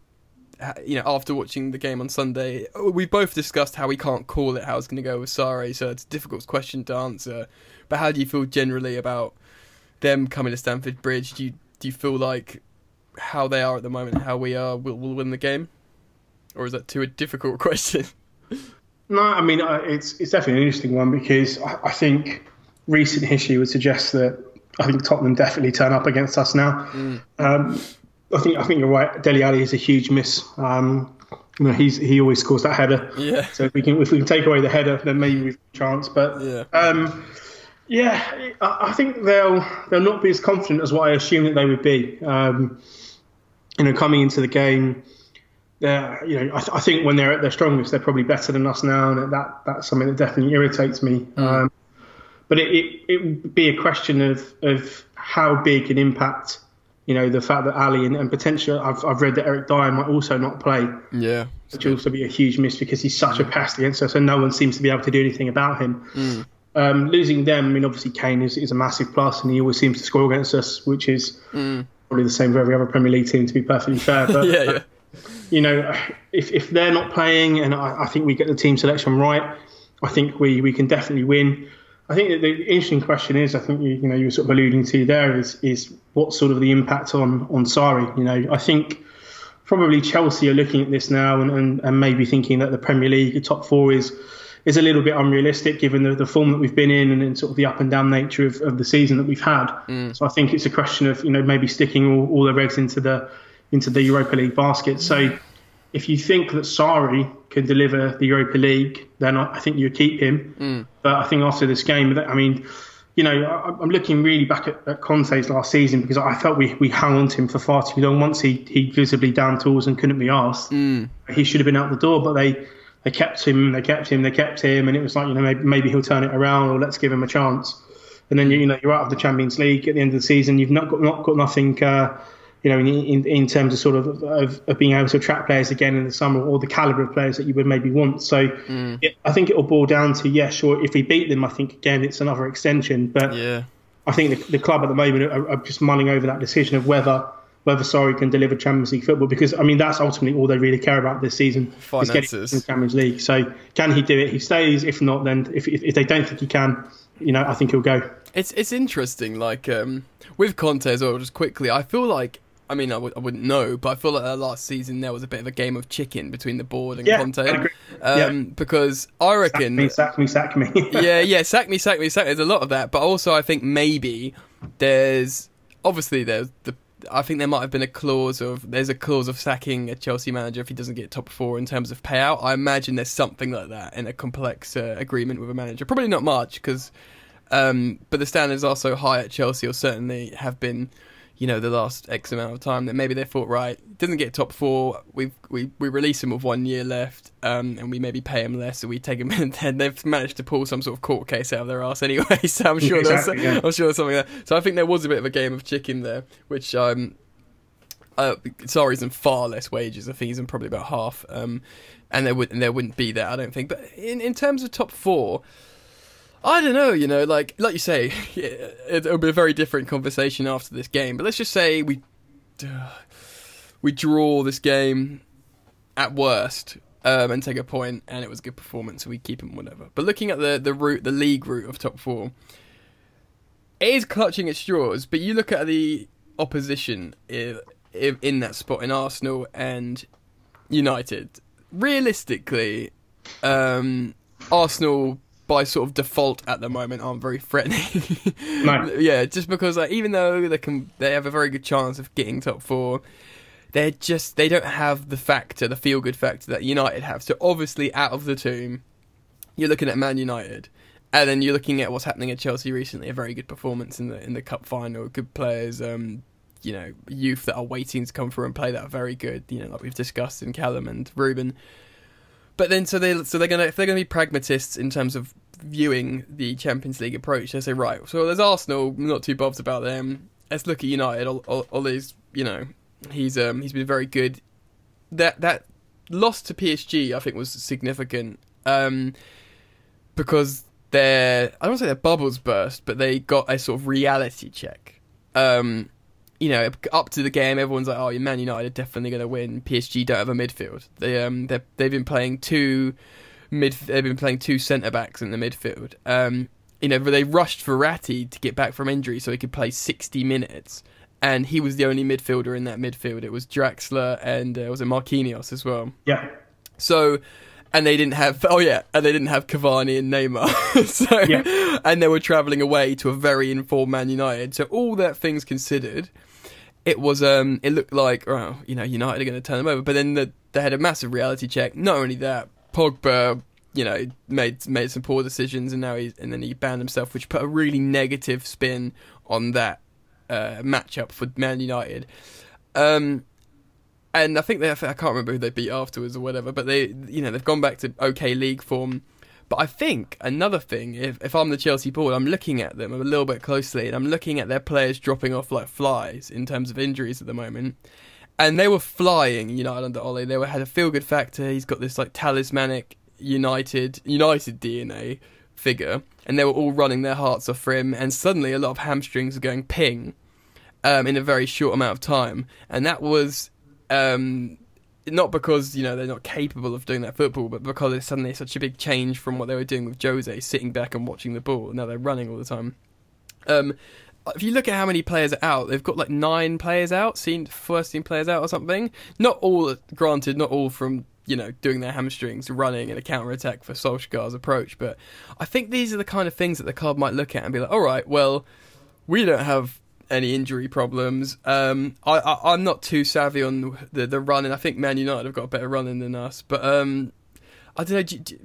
[SPEAKER 1] you know, after watching the game on Sunday, we both discussed how we can't call it how it's going to go with Sarri, so it's a difficult question to answer. But how do you feel generally about them coming to Stamford Bridge? Do you do you feel like how they are at the moment, how we are, will will win the game, or is that too a difficult question?
[SPEAKER 2] No, I mean it's it's definitely an interesting one because I, I think recent history would suggest that I think Tottenham definitely turn up against us now. Mm. Um, I think I think you're right. Dele Alli is a huge miss. Um, you know, he's he always scores that header.
[SPEAKER 1] Yeah.
[SPEAKER 2] So if we can if we can take away the header, then maybe we've a chance. But
[SPEAKER 1] yeah,
[SPEAKER 2] um, yeah, I think they'll they'll not be as confident as what I assumed that they would be. Um, you know, coming into the game, they're, you know, I, th- I, think when they're at their strongest, they're probably better than us now, and that that's something that definitely irritates me. Mm. Um, but it, it, it would be a question of of how big an impact, you know, the fact that Alli and, and potentially I've I've read that Eric Dier might also not play.
[SPEAKER 1] Yeah,
[SPEAKER 2] which would also be a huge miss because he's such mm. a pest against us, and no one seems to be able to do anything about him.
[SPEAKER 1] Mm.
[SPEAKER 2] Um, losing them, I mean, obviously Kane is, is a massive plus, and he always seems to score against us, which is
[SPEAKER 1] mm.
[SPEAKER 2] probably the same for every other Premier League team, to be perfectly fair. But
[SPEAKER 1] yeah, yeah
[SPEAKER 2] you know, if, if they're not playing and I, I, think we get the team selection right, I think we, we can definitely win. I think the interesting question is, I think you, you know you were sort of alluding to there is is what sort of the impact on on Sarri. You know, I think probably Chelsea are looking at this now and, and, and maybe thinking that the Premier League, the top four, is is a little bit unrealistic given the, the form that we've been in and, and sort of the up and down nature of, of the season that we've had.
[SPEAKER 1] Mm.
[SPEAKER 2] So I think it's a question of you know maybe sticking all, all their eggs into the into the Europa League basket. So if you think that Sarri can deliver the Europa League, then I think you keep him.
[SPEAKER 1] Mm.
[SPEAKER 2] But I think after this game, I mean, you know, I'm looking really back at, at Conte's last season because I felt we, we hung on to him for far too long. Once he, he visibly down tools and couldn't be asked,
[SPEAKER 1] mm.
[SPEAKER 2] he should have been out the door. But they, they kept him, they kept him, they kept him, and it was like, you know, maybe, maybe he'll turn it around or let's give him a chance. And then you know you're out of the Champions League at the end of the season. You've not got not got nothing. Uh, you know, in, in, in terms of sort of, of, of being able to attract players again in the summer or the caliber of players that you would maybe want. So
[SPEAKER 1] mm.
[SPEAKER 2] it, I think it will boil down to, yeah, sure, if we beat them, I think again it's another extension. But
[SPEAKER 1] yeah.
[SPEAKER 2] I think the, the club at the moment are, are, just mulling over that decision of whether whether Sarri can deliver Champions League football because I mean that's ultimately all they really care about this season
[SPEAKER 1] Finances.
[SPEAKER 2] is getting Champions League. So can he do it? He stays. If not, then if, if, if they don't think he can, you know, I think he'll go.
[SPEAKER 1] It's it's interesting, like um, with Conte as well. Just quickly, I feel like I mean, I w- I wouldn't know, but I feel like last season there was a bit of a game of chicken between the board and
[SPEAKER 2] yeah,
[SPEAKER 1] Conte.
[SPEAKER 2] Um,
[SPEAKER 1] yeah. Because I reckon.
[SPEAKER 2] Sack me, sack me, sack me.
[SPEAKER 1] yeah, yeah, sack me, sack me, sack me. There's a lot of that. But also, I think maybe there's. Obviously, there's the. I think there might have been a clause of. There's a clause of sacking a Chelsea manager if he doesn't get top four in terms of payout. I imagine there's something like that in a complex uh, agreement with a manager. Probably not much, because. Um, but the standards are so high at Chelsea, or certainly have been you know the last X amount of time that maybe they thought right doesn't get top four we we we release him with one year left um, and we maybe pay him less so we take him and then they've managed to pull some sort of court case out of their ass anyway so I'm sure exactly, there's yeah. I'm sure there's something there so I think there was a bit of a game of chicken there which um uh, sorry, isn't far less wages. I think he's in probably about half. Um, and there would and there wouldn't be that, I don't think. But in in terms of top four, I don't know, you know, like like you say, it'll be a very different conversation after this game. But let's just say we uh, we draw this game at worst um, and take a point, and it was a good performance, so we keep him whatever. But looking at the the route, the league route of top four, it is clutching at straws. But you look at the opposition in, in that spot in Arsenal and United. Realistically, um, Arsenal by sort of default at the moment aren't very threatening.
[SPEAKER 2] no.
[SPEAKER 1] Yeah, just because like, even though they can, they have a very good chance of getting top four. They're just they don't have the factor, the feel good factor that United have. So obviously, out of the two, you're looking at Man United, and then you're looking at what's happening at Chelsea recently. A very good performance in the in the cup final. Good players. Um, you know, youth that are waiting to come through and play that are very good. You know, like we've discussed in Callum and Ruben. But then, so they so they're gonna if they're gonna be pragmatists in terms of viewing the Champions League approach, they say right. So there's Arsenal, not too bothered about them. Let's look at United. All, these, you know, he's um he's been very good. That that loss to PSG, I think, was significant um, because their I don't say their bubbles burst, but they got a sort of reality check. Um, you know, up to the game, everyone's like, "Oh, Man United are definitely going to win." PSG don't have a midfield. They um they they've been playing two mid they've been playing two centre backs in the midfield. Um, you know, they rushed Verratti to get back from injury so he could play 60 minutes, and he was the only midfielder in that midfield. It was Draxler and uh, was it Marquinhos as well?
[SPEAKER 2] Yeah.
[SPEAKER 1] So, and they didn't have oh yeah, and they didn't have Cavani and Neymar. so,
[SPEAKER 2] Yeah.
[SPEAKER 1] and they were travelling away to a very informed Man United. So all that things considered, it was um it looked like oh you know United are going to turn them over, but then the, they had a massive reality check. Not only that, Pogba you know made made some poor decisions and now he and then he banned himself, which put a really negative spin on that uh, matchup for Man United. Um, and I think they I can't remember who they beat afterwards or whatever, but they you know they've gone back to okay league form. But I think another thing, if if I'm the Chelsea board, I'm looking at them a little bit closely, and I'm looking at their players dropping off like flies in terms of injuries at the moment. And they were flying United under Ole. They were, had a feel good factor. He's got this like talismanic United United DNA figure, and they were all running their hearts off for him. And suddenly, a lot of hamstrings were going ping um, in a very short amount of time, and that was um, not because you know they're not capable of doing that football, but because it's suddenly such a big change from what they were doing with Jose, sitting back and watching the ball. Now they're running all the time. Um, if you look at how many players are out, they've got like nine players out, seen first team players out or something. Not all, granted, not all from you know doing their hamstrings, running in a counter attack for Solskjaer's approach. But I think these are the kind of things that the club might look at and be like, all right, well, we don't have any injury problems. Um, I, I am not too savvy on the the running. I think Man United have got a better running than us, but um, I don't know. Do, do,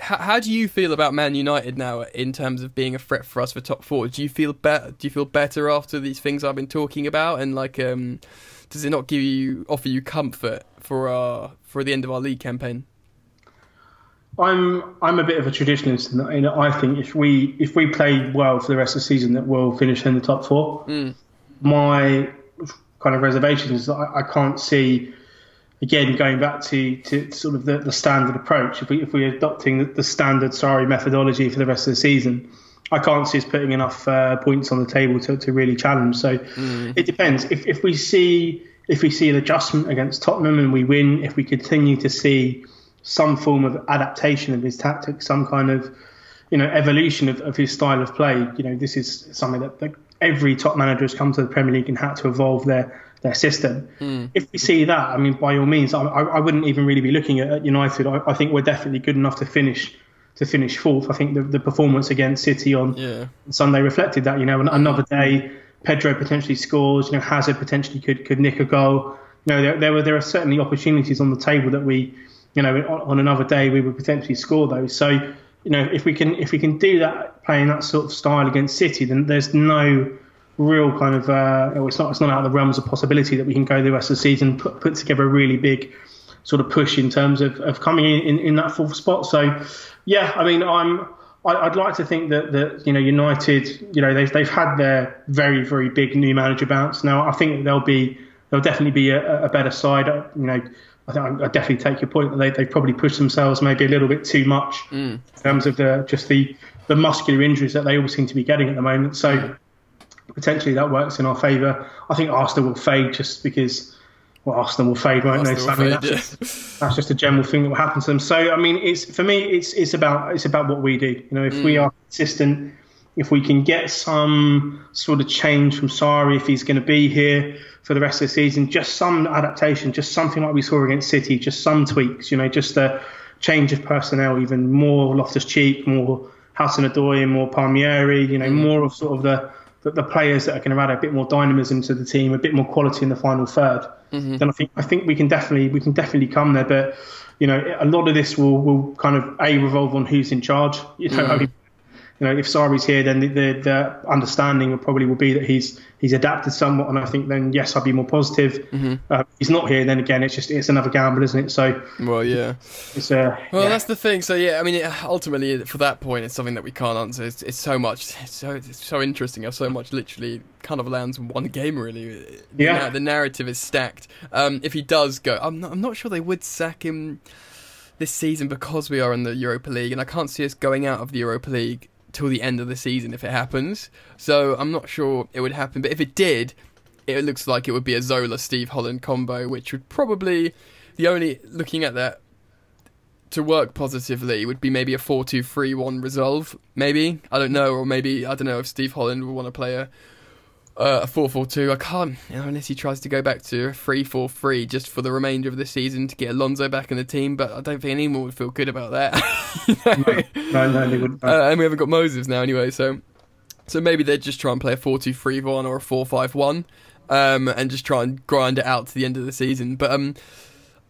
[SPEAKER 1] how, how do you feel about Man United now in terms of being a threat for us for top four? Do you feel better? Do you feel better after these things I've been talking about? And like, um, does it not give you offer you comfort for our for the end of our league campaign?
[SPEAKER 2] I'm I'm a bit of a traditionalist and I think if we if we play well for the rest of the season that we'll finish in the top four.
[SPEAKER 1] Mm.
[SPEAKER 2] My kind of reservations is I, I can't see again going back to, to sort of the, the standard approach. If we if we're adopting the, the standard Sarri methodology for the rest of the season, I can't see us putting enough uh, points on the table to, to really challenge. So it depends. If if we see if we see an adjustment against Tottenham and we win, if we continue to see some form of adaptation of his tactics, some kind of you know evolution of, of his style of play. You know, this is something that, that every top manager has come to the Premier League and had to evolve their their system. Hmm. If we see that, I mean, by all means, I, I wouldn't even really be looking at, at United. I, I think we're definitely good enough to finish to finish fourth. I think the, the performance against City on
[SPEAKER 1] Yeah.
[SPEAKER 2] Sunday reflected that. You know, another day, Pedro potentially scores. You know, Hazard potentially could could nick a goal. You know, there, there were there are certainly opportunities on the table that we, you know, on, on another day we would potentially score those. So, you know, if we can if we can do that playing that sort of style against City, then there's no real kind of uh, it's not it's not out of the realms of possibility that we can go the rest of the season put put together a really big sort of push in terms of, of coming in, in in that fourth spot. So, yeah, I mean, I'm. I- I'd like to think that, that you know United, you know they've they've had their very very big new manager bounce. Now I think they'll be they'll definitely be a, a better side. Uh, You know, I think I definitely take your point that they they've probably pushed themselves maybe a little bit too much in terms of the just the the muscular injuries that they all seem to be getting at the moment. So potentially that works in our favour. I think Arsenal will fade just because well Arsenal will fade, won't they?
[SPEAKER 1] Arsenal
[SPEAKER 2] So, I mean,
[SPEAKER 1] will fade,
[SPEAKER 2] that's, just, that's just a general thing that will happen to them. So I mean, it's for me, it's it's about it's about what we do. You know, if we mm. are consistent, if we can get some sort of change from Sarri, if he's going to be here for the rest of the season, just some adaptation, just something like we saw against City, just some tweaks. You know, just a change of personnel, even more Loftus Cheek, more Hudson Odoi, more Palmieri. You know, mm. more of sort of the the, the players that are going to add a bit more dynamism to the team, a bit more quality in the final 3rd mm-hmm. then I think I think we can definitely we can definitely come there. But you know, a lot of this will will kind of a revolve on who's in charge. You know, mm-hmm. I mean, you know, if Sarri's here, then the, the, the understanding probably will be that he's he's adapted somewhat, and I think then yes, I'd be more positive.
[SPEAKER 1] Mm-hmm.
[SPEAKER 2] Uh, he's not here, then again, it's just it's another gamble, isn't it? So
[SPEAKER 1] well, yeah,
[SPEAKER 2] it's uh,
[SPEAKER 1] well,
[SPEAKER 2] yeah.
[SPEAKER 1] that's the thing. So yeah, I mean, ultimately, for that point, it's something that we can't answer. It's, it's so much, it's so it's so interesting how so much literally kind of lands in one game. Really,
[SPEAKER 2] Yeah.
[SPEAKER 1] the, the narrative is stacked. Um, if he does go, I'm not, I'm not sure they would sack him this season because we are in the Europa League, and I can't see us going out of the Europa League till the end of the season if it happens. So I'm not sure it would happen. But if it did, it looks like it would be a Zola Steve Holland combo, which would probably the only looking at that to work positively would be maybe a 4-2-3-1 resolve maybe i don't know or maybe i don't know if steve holland would want to play a uh, a 4-4-2 i can't you know, unless he tries to go back to a 3-4-3 just for the remainder of the season to get alonso back in the team but i don't think anyone would feel good about that You know?
[SPEAKER 2] no, no, they wouldn't.
[SPEAKER 1] uh, and we haven't got moses now anyway so so maybe they'd just try and play a 4-2-3-1 or a 4-5-1 um, and just try and grind it out to the end of the season but um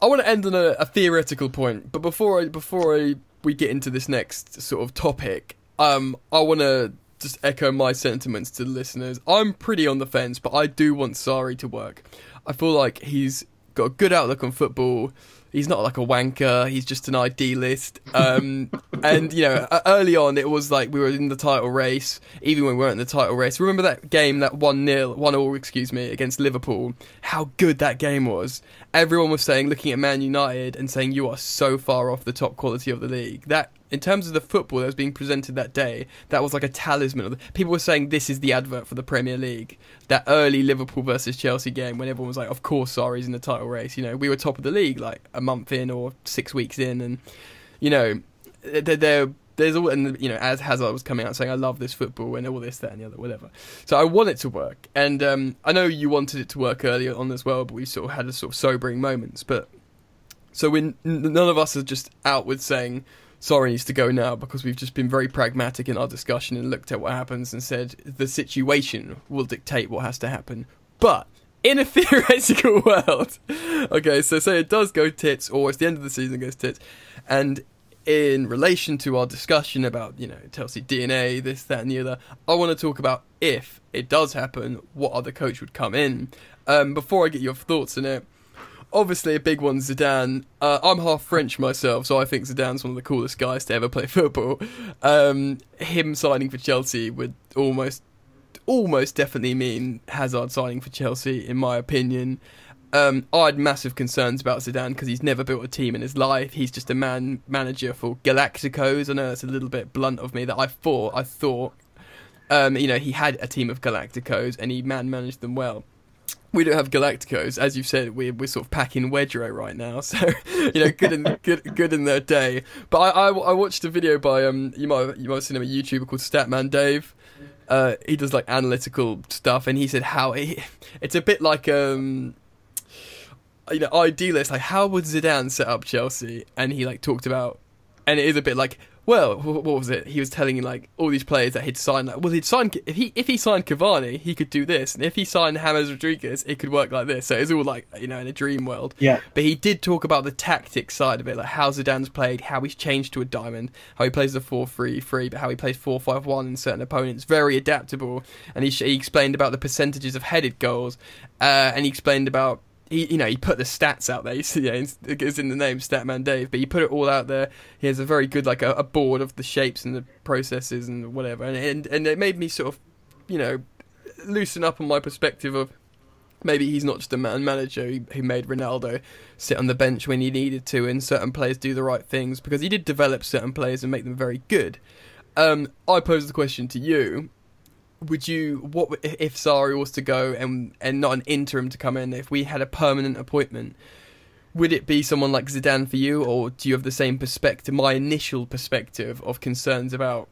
[SPEAKER 1] I want to end on a, a theoretical point, but before I before I we get into this next sort of topic, um, I want to just echo my sentiments to the listeners. I'm pretty on the fence, but I do want Sarri to work. I feel like he's got a good outlook on football. He's not like a wanker. He's just an idealist. Um, and you know, early on, it was like we were in the title race, even when we weren't in the title race. Remember that game, that one 0 one all, excuse me, against Liverpool? How good that game was. Everyone was saying, looking at Man United and saying, "You are so far off the top quality of the league." That, in terms of the football that was being presented that day, that was like a talisman. People were saying, "This is the advert for the Premier League." That early Liverpool versus Chelsea game, when everyone was like, "Of course, Sarri's in the title race." You know, we were top of the league like a month in or six weeks in, and you know, there, there there's all and you know as Hazard was coming out saying I love this football and all this that and the other whatever. So I want it to work, and um, I know you wanted it to work earlier on as well, but we sort of had a sort of sobering moments. But so we none of us are just out with saying Sarri needs to go now because we've just been very pragmatic in our discussion and looked at what happens and said the situation will dictate what has to happen. But in a theoretical world, okay, so say it does go tits, or it's the end of the season goes tits, and in relation to our discussion about you know Chelsea DNA, this, that, and the other, I want to talk about if it does happen, what other coach would come in. Um, before I get your thoughts on it, obviously a big one, Zidane. Uh, I'm half French myself, so I think Zidane's one of the coolest guys to ever play football. Um, him signing for Chelsea would almost, almost definitely mean Hazard signing for Chelsea, in my opinion. Um, I had massive concerns about Zidane because he's never built a team in his life. He's just a man manager for Galacticos. I know that's a little bit blunt of me. That I thought, I thought, um, you know, he had a team of Galacticos and he man managed them well. We don't have Galacticos, as you've said. We're we're sort of packing Wedro right now, so you know, good in good good in their day. But I, I, I watched a video by um you might have, you might have seen him a YouTuber called Statman Dave. Uh, he does like analytical stuff, and he said how he, it's a bit like um you know, idealist, like how would Zidane set up Chelsea? And he like talked about, and it is a bit like, well, what was it? He was telling you like all these players that he'd signed. Like, well, he'd signed if he if he signed Cavani, he could do this, and if he signed James Rodriguez, it could work like this. So it's all like you know in a dream world.
[SPEAKER 2] Yeah.
[SPEAKER 1] But he did talk about the tactics side of it, like how Zidane's played, how he's changed to a diamond, how he plays the 4-3-3, but how he plays 4-5-1 in certain opponents. Very adaptable. And he, he explained about the percentages of headed goals, uh, and he explained about he, you know, he put the stats out there. See, yeah, in the name, Statman Dave. But he put it all out there. He has a very good, like a, a board of the shapes and the processes and whatever. And, and and it made me sort of, you know, loosen up on my perspective of maybe he's not just a man manager who, who made Ronaldo sit on the bench when he needed to, and certain players do the right things because he did develop certain players and make them very good. Um, I pose the question to you: Would you what if Sarri was to go and and not an interim to come in? If we had a permanent appointment, would it be someone like Zidane for you, or do you have the same perspective? My initial perspective of concerns about.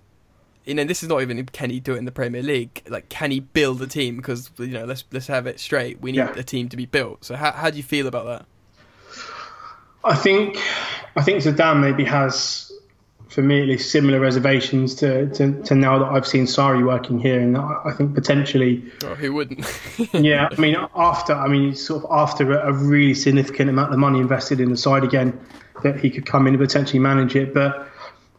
[SPEAKER 1] You know, this is not even can he do it in the Premier League? Like, can he build a team? Because you know, let's let's have it straight. We need
[SPEAKER 2] Yeah.
[SPEAKER 1] a team to be built. So, how how do you feel about that?
[SPEAKER 2] I think I think Zidane maybe has, for me at least, similar reservations to, to, to now that I've seen Sarri working here, and I think potentially,
[SPEAKER 1] Oh, who wouldn't?
[SPEAKER 2] yeah. I mean, after I mean, sort of after a, a really significant amount of money invested in the side again, that he could come in and potentially manage it. But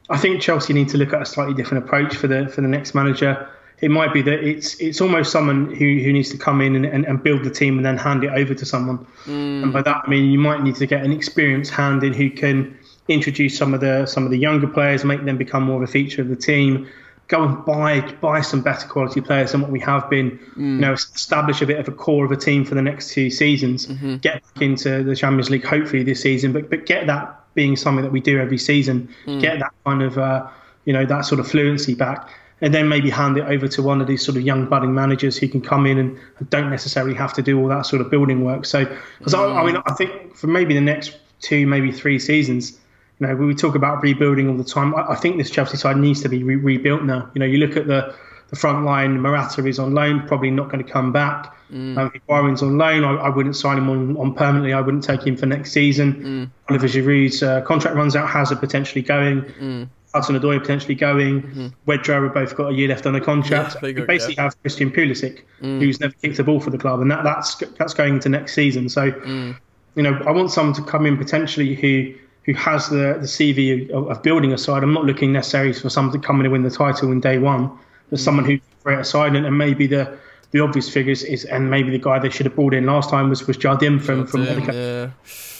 [SPEAKER 2] I think Chelsea need to look at a slightly different approach for the for the next manager. It might be that it's it's almost someone who, who needs to come in and, and, and build the team and then hand it over to someone.
[SPEAKER 1] Mm.
[SPEAKER 2] And by that I mean you might need to get an experienced hand in who can introduce some of the some of the younger players, make them become more of a feature of the team. Go and buy buy some better quality players than what we have been. You mm. know, establish a bit of a core of a team for the next two seasons. Mm-hmm. Get back into the Champions League hopefully this season, but but get that being something that we do every season. Mm. Get that kind of uh, you know that sort of fluency back. And then maybe hand it over to one of these sort of young budding managers who can come in and, don't necessarily have to do all that sort of building work. So, because I, mm. I mean, I think for maybe the next two, maybe three seasons, you know, we talk about rebuilding all the time. I, I think this Chelsea side needs to be re- rebuilt now. You know, you look at the the front line. Morata is on loan, probably not going to come back. Mm. Um, Byron's on loan. I, I wouldn't sign him on, on permanently. I wouldn't take him for next season. Mm. Oliver Giroud's uh, contract runs out. Hazard potentially going. Mm. Hudson Odoi potentially going. Mm-hmm. Wedro have both got a year left on a contract.
[SPEAKER 1] Yeah, got-
[SPEAKER 2] basically
[SPEAKER 1] yeah.
[SPEAKER 2] have Christian Pulisic, who's never kicked a ball for the club, and that, that's that's going into next season. So, you know, I want someone to come in potentially who who has the the CV of, of building a side. I'm not looking necessarily for someone to come in and win the title in day one. There's mm. someone who can create a side, and, and maybe the the obvious figures is, and maybe the guy they should have brought in last time was was Jardim from from
[SPEAKER 1] Damn, yeah.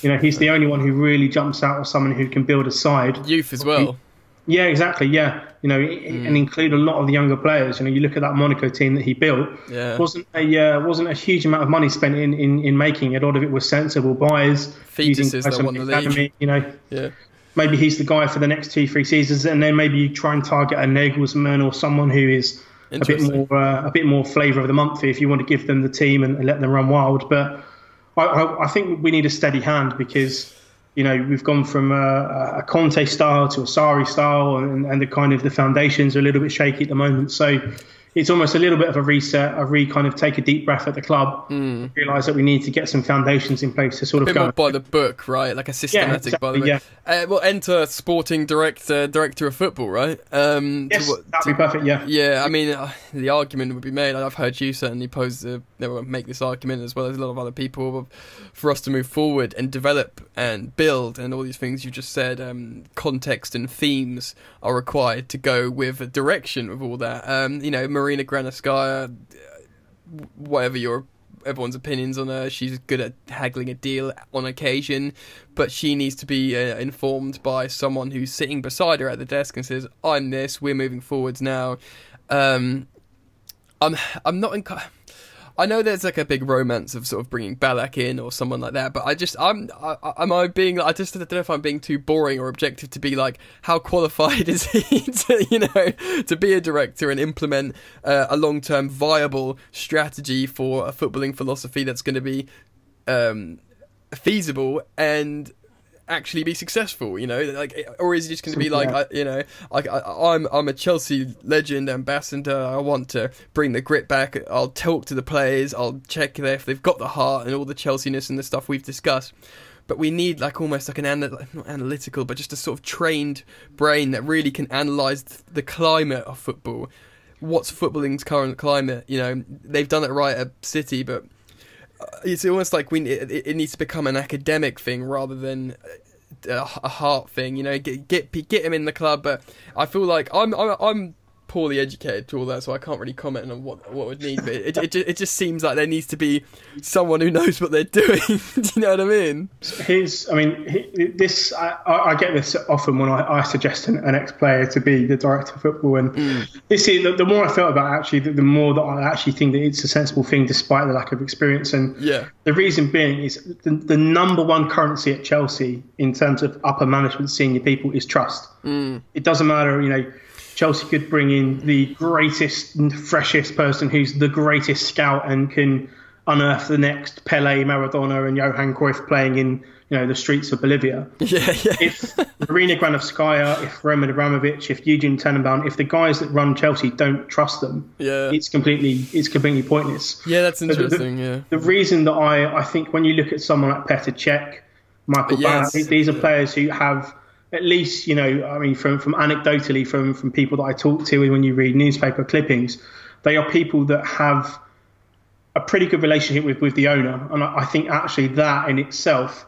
[SPEAKER 2] You know, he's the only one who really jumps out as someone who can build a side.
[SPEAKER 1] Youth as well.
[SPEAKER 2] Yeah, exactly. Yeah, you know, and include a lot of the younger players. You know, you look at that Monaco team that he built.
[SPEAKER 1] Yeah.
[SPEAKER 2] wasn't a uh, wasn't a huge amount of money spent in, in, in making it. A lot of it was sensible buys, using
[SPEAKER 1] Fetuses that won the league.
[SPEAKER 2] You know,
[SPEAKER 1] Yeah.
[SPEAKER 2] maybe he's the guy for the next two three seasons, and then maybe you try and target a Nagelsmann or someone who is a bit more uh, a bit more flavour of the month if you want to give them the team and, and let them run wild. But I, I, I think we need a steady hand because you know we've gone from a, a Conte style to a Sarri style, and, and the kind of the foundations are a little bit shaky at the moment. So it's almost a little bit of a reset, a re kind of take a deep breath at the club, realise that we need to get some foundations in place to sort.
[SPEAKER 1] A
[SPEAKER 2] of go.
[SPEAKER 1] by the book, right? Like a systematic by the
[SPEAKER 2] exactly,
[SPEAKER 1] book. Uh, well, enter sporting director, director of football, right? Um, to
[SPEAKER 2] yes,
[SPEAKER 1] what-
[SPEAKER 2] that'd be perfect. Yeah.
[SPEAKER 1] Yeah, I mean, uh, the argument would be made. I've heard you certainly pose the, make this argument as well as a lot of other people for us to move forward and develop and build and all these things you just said. Um, context and themes are required to go with a direction of all that. Um, you know, Marina Granovskaya, uh, whatever your everyone's opinions on her. She's good at haggling a deal on occasion, but she needs to be uh, informed by someone who's sitting beside her at the desk and says, "I'm this. We're moving forwards now." Um, I'm I'm not in. I know there's like a big romance of sort of bringing Ballack in or someone like that, but I just I'm I, am I being I just I don't know if I'm being too boring or objective to be like how qualified is he to you know to be a director and implement uh, a long term viable strategy for a footballing philosophy that's going to be um, feasible and actually be successful you know? Like or is it just going to be like
[SPEAKER 2] Yeah.
[SPEAKER 1] I, you know like I, I'm I'm a Chelsea legend ambassador I want to bring the grit back I'll talk to the players I'll check if they've got the heart and all the Chelseaness and the stuff we've discussed. But we need like almost like an ana- not analytical but just a sort of trained brain that really can analyze the climate of football. What's footballing's current climate you know? They've done it right at City but Uh, it's almost like we it, it needs to become an academic thing rather than a, a heart thing. You know, get get get him in the club. But I feel like I'm I'm, I'm poorly educated to all that, so I can't really comment on what what would need. But it it, it just seems like there needs to be someone who knows what they're doing. Do you know what I mean?
[SPEAKER 2] His, I mean, he, this I, I get this often when I, I suggest an, an ex-player to be the director of football, and hmm. this is the, the more I felt about it, actually, the, the more that I actually think that it's a sensible thing, despite the lack of experience. And
[SPEAKER 1] Yeah.
[SPEAKER 2] the reason being is the, the number one currency at Chelsea in terms of upper management, senior people, is trust. Hmm. It doesn't matter, you know. Chelsea could bring in the greatest, and freshest person who's the greatest scout and can unearth the next Pele, Maradona, and Johan Cruyff playing in you know the streets of Bolivia.
[SPEAKER 1] Yeah, yeah.
[SPEAKER 2] If Marina Granovskaya, if Roman Abramovich, if Eugene Tenenbaum, if the guys that run Chelsea don't trust them,
[SPEAKER 1] Yeah.
[SPEAKER 2] it's completely it's completely pointless.
[SPEAKER 1] Yeah, that's
[SPEAKER 2] the- the-
[SPEAKER 1] interesting. Yeah.
[SPEAKER 2] The reason that I, I think when you look at someone like Petr Cech, Michael
[SPEAKER 1] Yes.
[SPEAKER 2] Ballack, these are players who have at least, you know, I mean, from, from anecdotally from, from people that I talk to and when you read newspaper clippings, they are people that have a pretty good relationship with, with the owner. And I, I think actually that in itself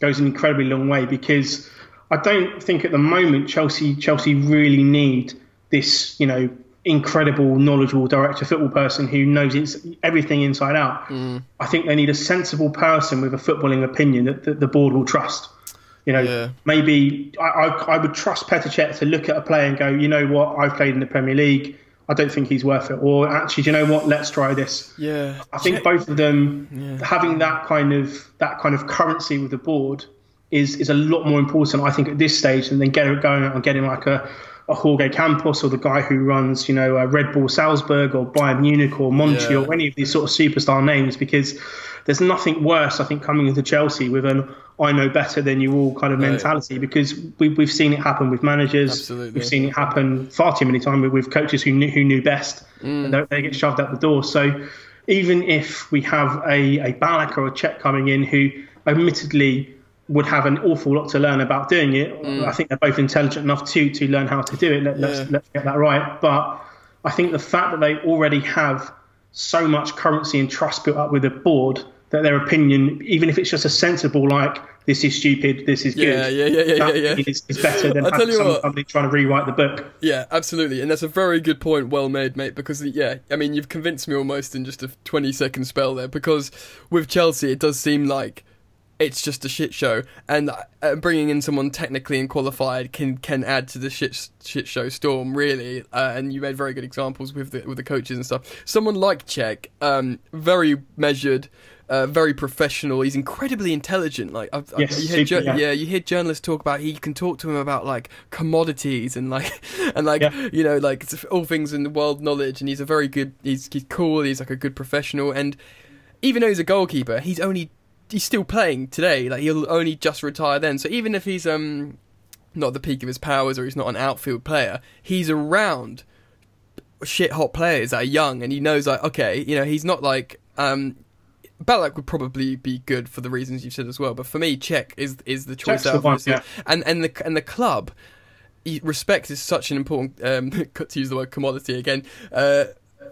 [SPEAKER 2] goes an incredibly long way because I don't think at the moment Chelsea Chelsea really need this, you know, incredible, knowledgeable director football person who knows it's everything inside out. Mm. I think they need a sensible person with a footballing opinion that, that the board will trust. You know, yeah. maybe I, I, I, would trust Petr Cech to look at a player and go, you know what, I've played in the Premier League. I don't think he's worth it. Or actually, do you know what? Let's try this.
[SPEAKER 1] Yeah.
[SPEAKER 2] I think both of them yeah. having that kind of that kind of currency with the board is is a lot more important. I think at this stage than then getting going out and getting like a a Jorge Campos or the guy who runs, you know, uh, Red Bull Salzburg or Bayern Munich or Monchi yeah. or any of these sort of superstar names because there's nothing worse, I think, coming into Chelsea with an I know better than you all kind of right. mentality because we, we've seen it happen with managers.
[SPEAKER 1] Absolutely.
[SPEAKER 2] We've seen it happen far too many times with, coaches who knew, who knew best mm. and they get shoved out the door. So even if we have a, a Ballack or a Cech coming in who admittedly would have an awful lot to learn about doing it. Mm. I think they're both intelligent enough to to learn how to do it. Let, us let's get that right. But I think the fact that they already have so much currency and trust built up with the board that their opinion, even if it's just a sensible like this is stupid, this is good,
[SPEAKER 1] yeah, yeah, yeah, yeah, yeah,
[SPEAKER 2] yeah. Is, is better than having somebody trying to rewrite the book.
[SPEAKER 1] Yeah, absolutely, and that's a very good point, well made, mate. Because yeah, I mean, you've convinced me almost in just a twenty second spell there. Because with Chelsea, it does seem like it's just a shit show, and uh, bringing in someone technically and qualified can can add to the shit shit show storm really. Uh, and you made very good examples with the with the coaches and stuff. Someone like Cech, um, very measured. Uh, very professional. He's incredibly intelligent. Like, I've,
[SPEAKER 2] yes,
[SPEAKER 1] you hear,
[SPEAKER 2] super,
[SPEAKER 1] yeah. yeah. you hear journalists talk about. He can talk to him about like commodities and like and like
[SPEAKER 2] yeah.
[SPEAKER 1] you know like all things in the world knowledge. And he's a very good. He's he's cool. He's like a good professional. And even though he's a goalkeeper, he's only he's still playing today. Like he'll only just retire then. So even if he's um not the peak of his powers or he's not an outfield player, he's around shit hot players that are young and he knows like okay, you know, he's not like um Ballack would probably be good for the reasons you've said as well, but for me, Cech is is the choice out
[SPEAKER 2] of yeah.
[SPEAKER 1] and and the and the club. Respect is such an important um, to use the word commodity again uh,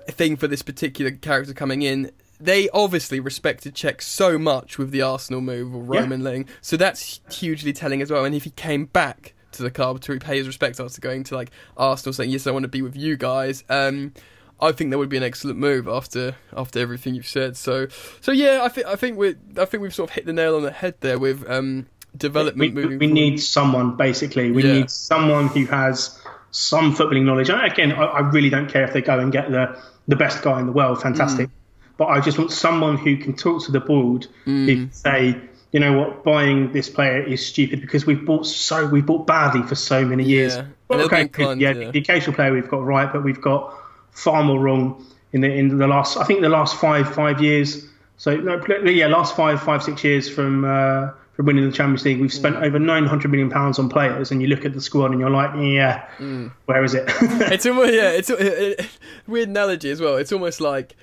[SPEAKER 1] thing for this particular character coming in they obviously respected Cech so much with the Arsenal move or Roman yeah. Ling, so that's hugely telling as well. And if he came back to the club to repay his respects after going to like Arsenal, saying yes, I want to be with you guys. Um, I think that would be an excellent move after after everything you've said. So so yeah, I think I think we I think we've sort of hit the nail on the head there with um, development
[SPEAKER 2] we,
[SPEAKER 1] moving.
[SPEAKER 2] We need someone basically. We yeah. need someone who has some footballing knowledge. And again, I, I, really don't care if they go and get the the best guy in the world. Fantastic. Mm but I just want someone who can talk to the board, mm. who can say, you know what, buying this player is stupid because we've bought so we bought badly for so many years.
[SPEAKER 1] Yeah, well, okay, inclined,
[SPEAKER 2] yeah, yeah, the occasional player we've got right, but we've got far more wrong in the in the last. I think the last five five years. So no, yeah, last five five six years from. Uh, from winning the Champions League, we've spent mm. over 900 million pounds on players, and you look at the squad and you're like, yeah, mm. where is it?
[SPEAKER 1] it's almost yeah, it's a, it, weird analogy as well. It's almost like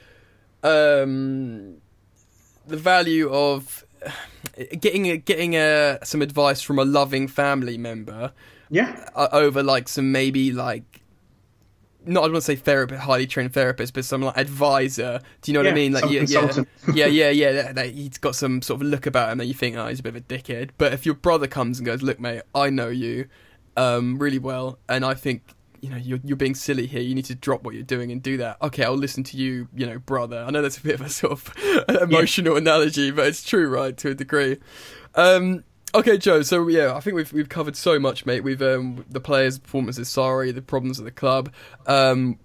[SPEAKER 1] um, the value of getting a, getting a, some advice from a loving family member.
[SPEAKER 2] Yeah.
[SPEAKER 1] Uh, over like some maybe like not I don't want to say therapist, highly trained therapist, but some like advisor. Do you know what
[SPEAKER 2] yeah,
[SPEAKER 1] I mean?
[SPEAKER 2] Like yeah,
[SPEAKER 1] yeah, yeah, yeah, yeah. That, he's got some sort of look about him that you think, oh, he's a bit of a dickhead. But if your brother comes and goes, look, mate, I know you um, really well, and I think you know you're you're being silly here. You need to drop what you're doing and do that. Okay, I'll listen to you, you know, brother. I know that's a bit of a sort of emotional yeah. analogy, but it's true, right, to a degree. Um, okay, Joe. So yeah, I think we've we've covered so much, mate. We've um, the players' performances, sorry, the problems of the club. Um,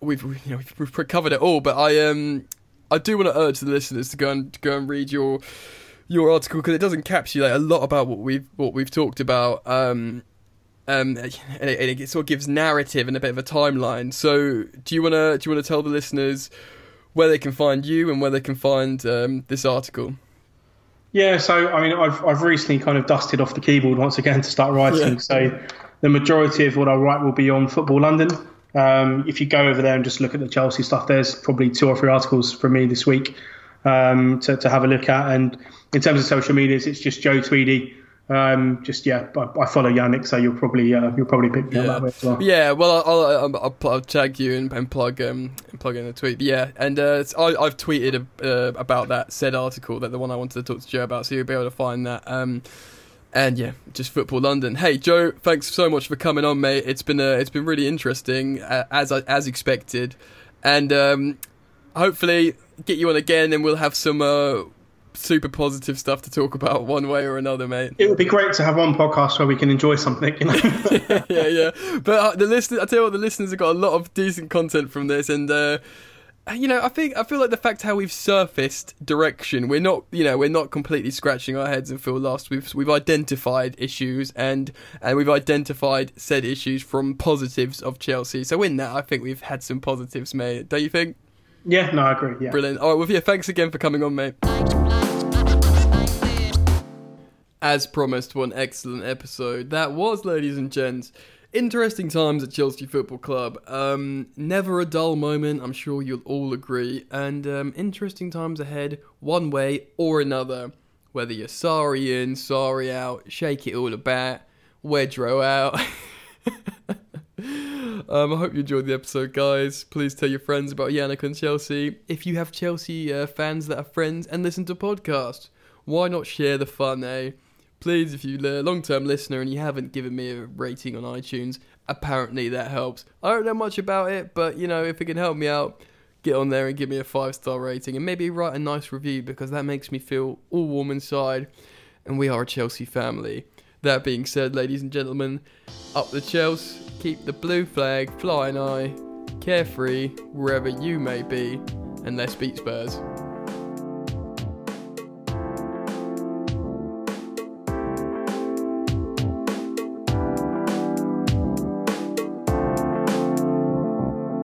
[SPEAKER 1] we've you know we've, we've covered it all, but I um I do want to urge the listeners to go and to go and read your your article because it doesn't encapsulate a lot about what we've what we've talked about. Um, um, and it, it, sort of gives narrative and a bit of a timeline. So, do you wanna do you wanna tell the listeners where they can find you and where they can find um, this article?
[SPEAKER 2] Yeah, so I mean, I've I've recently kind of dusted off the keyboard once again to start writing. Yeah. So, the majority of what I write will be on Football London. Um, if you go over there and just look at the Chelsea stuff, there's probably two or three articles from me this week um, to, to have a look at. And in terms of social medias, it's just Joe Tweedy um, just yeah, I, I, follow Yannick, so you'll probably uh, you'll probably pick me
[SPEAKER 1] yeah.
[SPEAKER 2] up that way as well.
[SPEAKER 1] Yeah, well, I'll I'll, I'll, I'll tag you and, and plug um and plug in the tweet. Yeah, and uh, I, have tweeted uh, about that said article that the one I wanted to talk to Joe about, so you'll be able to find that. Um, And yeah, just football London. Hey Joe, thanks so much for coming on, mate. It's been uh, it's been really interesting uh, as as expected, and um, hopefully get you on again, and we'll have some uh, super positive stuff to talk about one way or another, mate.
[SPEAKER 2] It would be great to have one podcast where we can enjoy something, you know.
[SPEAKER 1] yeah, yeah. But uh, the listeners, I tell you what, the listeners have got a lot of decent content from this, and uh, you know, I think I feel like the fact how we've surfaced direction, we're not, you know, we're not completely scratching our heads and feel lost. We've we've identified issues and and we've identified said issues from positives of Chelsea. So in that, I think we've had some positives, mate. Don't you think?
[SPEAKER 2] Yeah, no, I agree. Yeah,
[SPEAKER 1] brilliant. All right, well, yeah, thanks again for coming on, mate. As promised, one excellent episode that was, ladies and gents interesting times at Chelsea Football Club. Um, never a dull moment, I'm sure you'll all agree. And um, interesting times ahead, one way or another. Whether you're Sarri in, Sarri out, shake it all about, Wedro out. um, I hope you enjoyed the episode, guys. Please tell your friends about Yannick and Chelsea. If you have Chelsea uh, fans that are friends and listen to podcasts, why not share the fun, eh? Please, if you're a long term listener and you haven't given me a rating on iTunes, apparently that helps. I don't know much about it, but you know, if it can help me out, get on there and give me a five star rating and maybe write a nice review because that makes me feel all warm inside. And we are a Chelsea family. That being said, ladies and gentlemen, up the Chelsea, keep the blue flag flying high, carefree wherever you may be, and let's beat Spurs.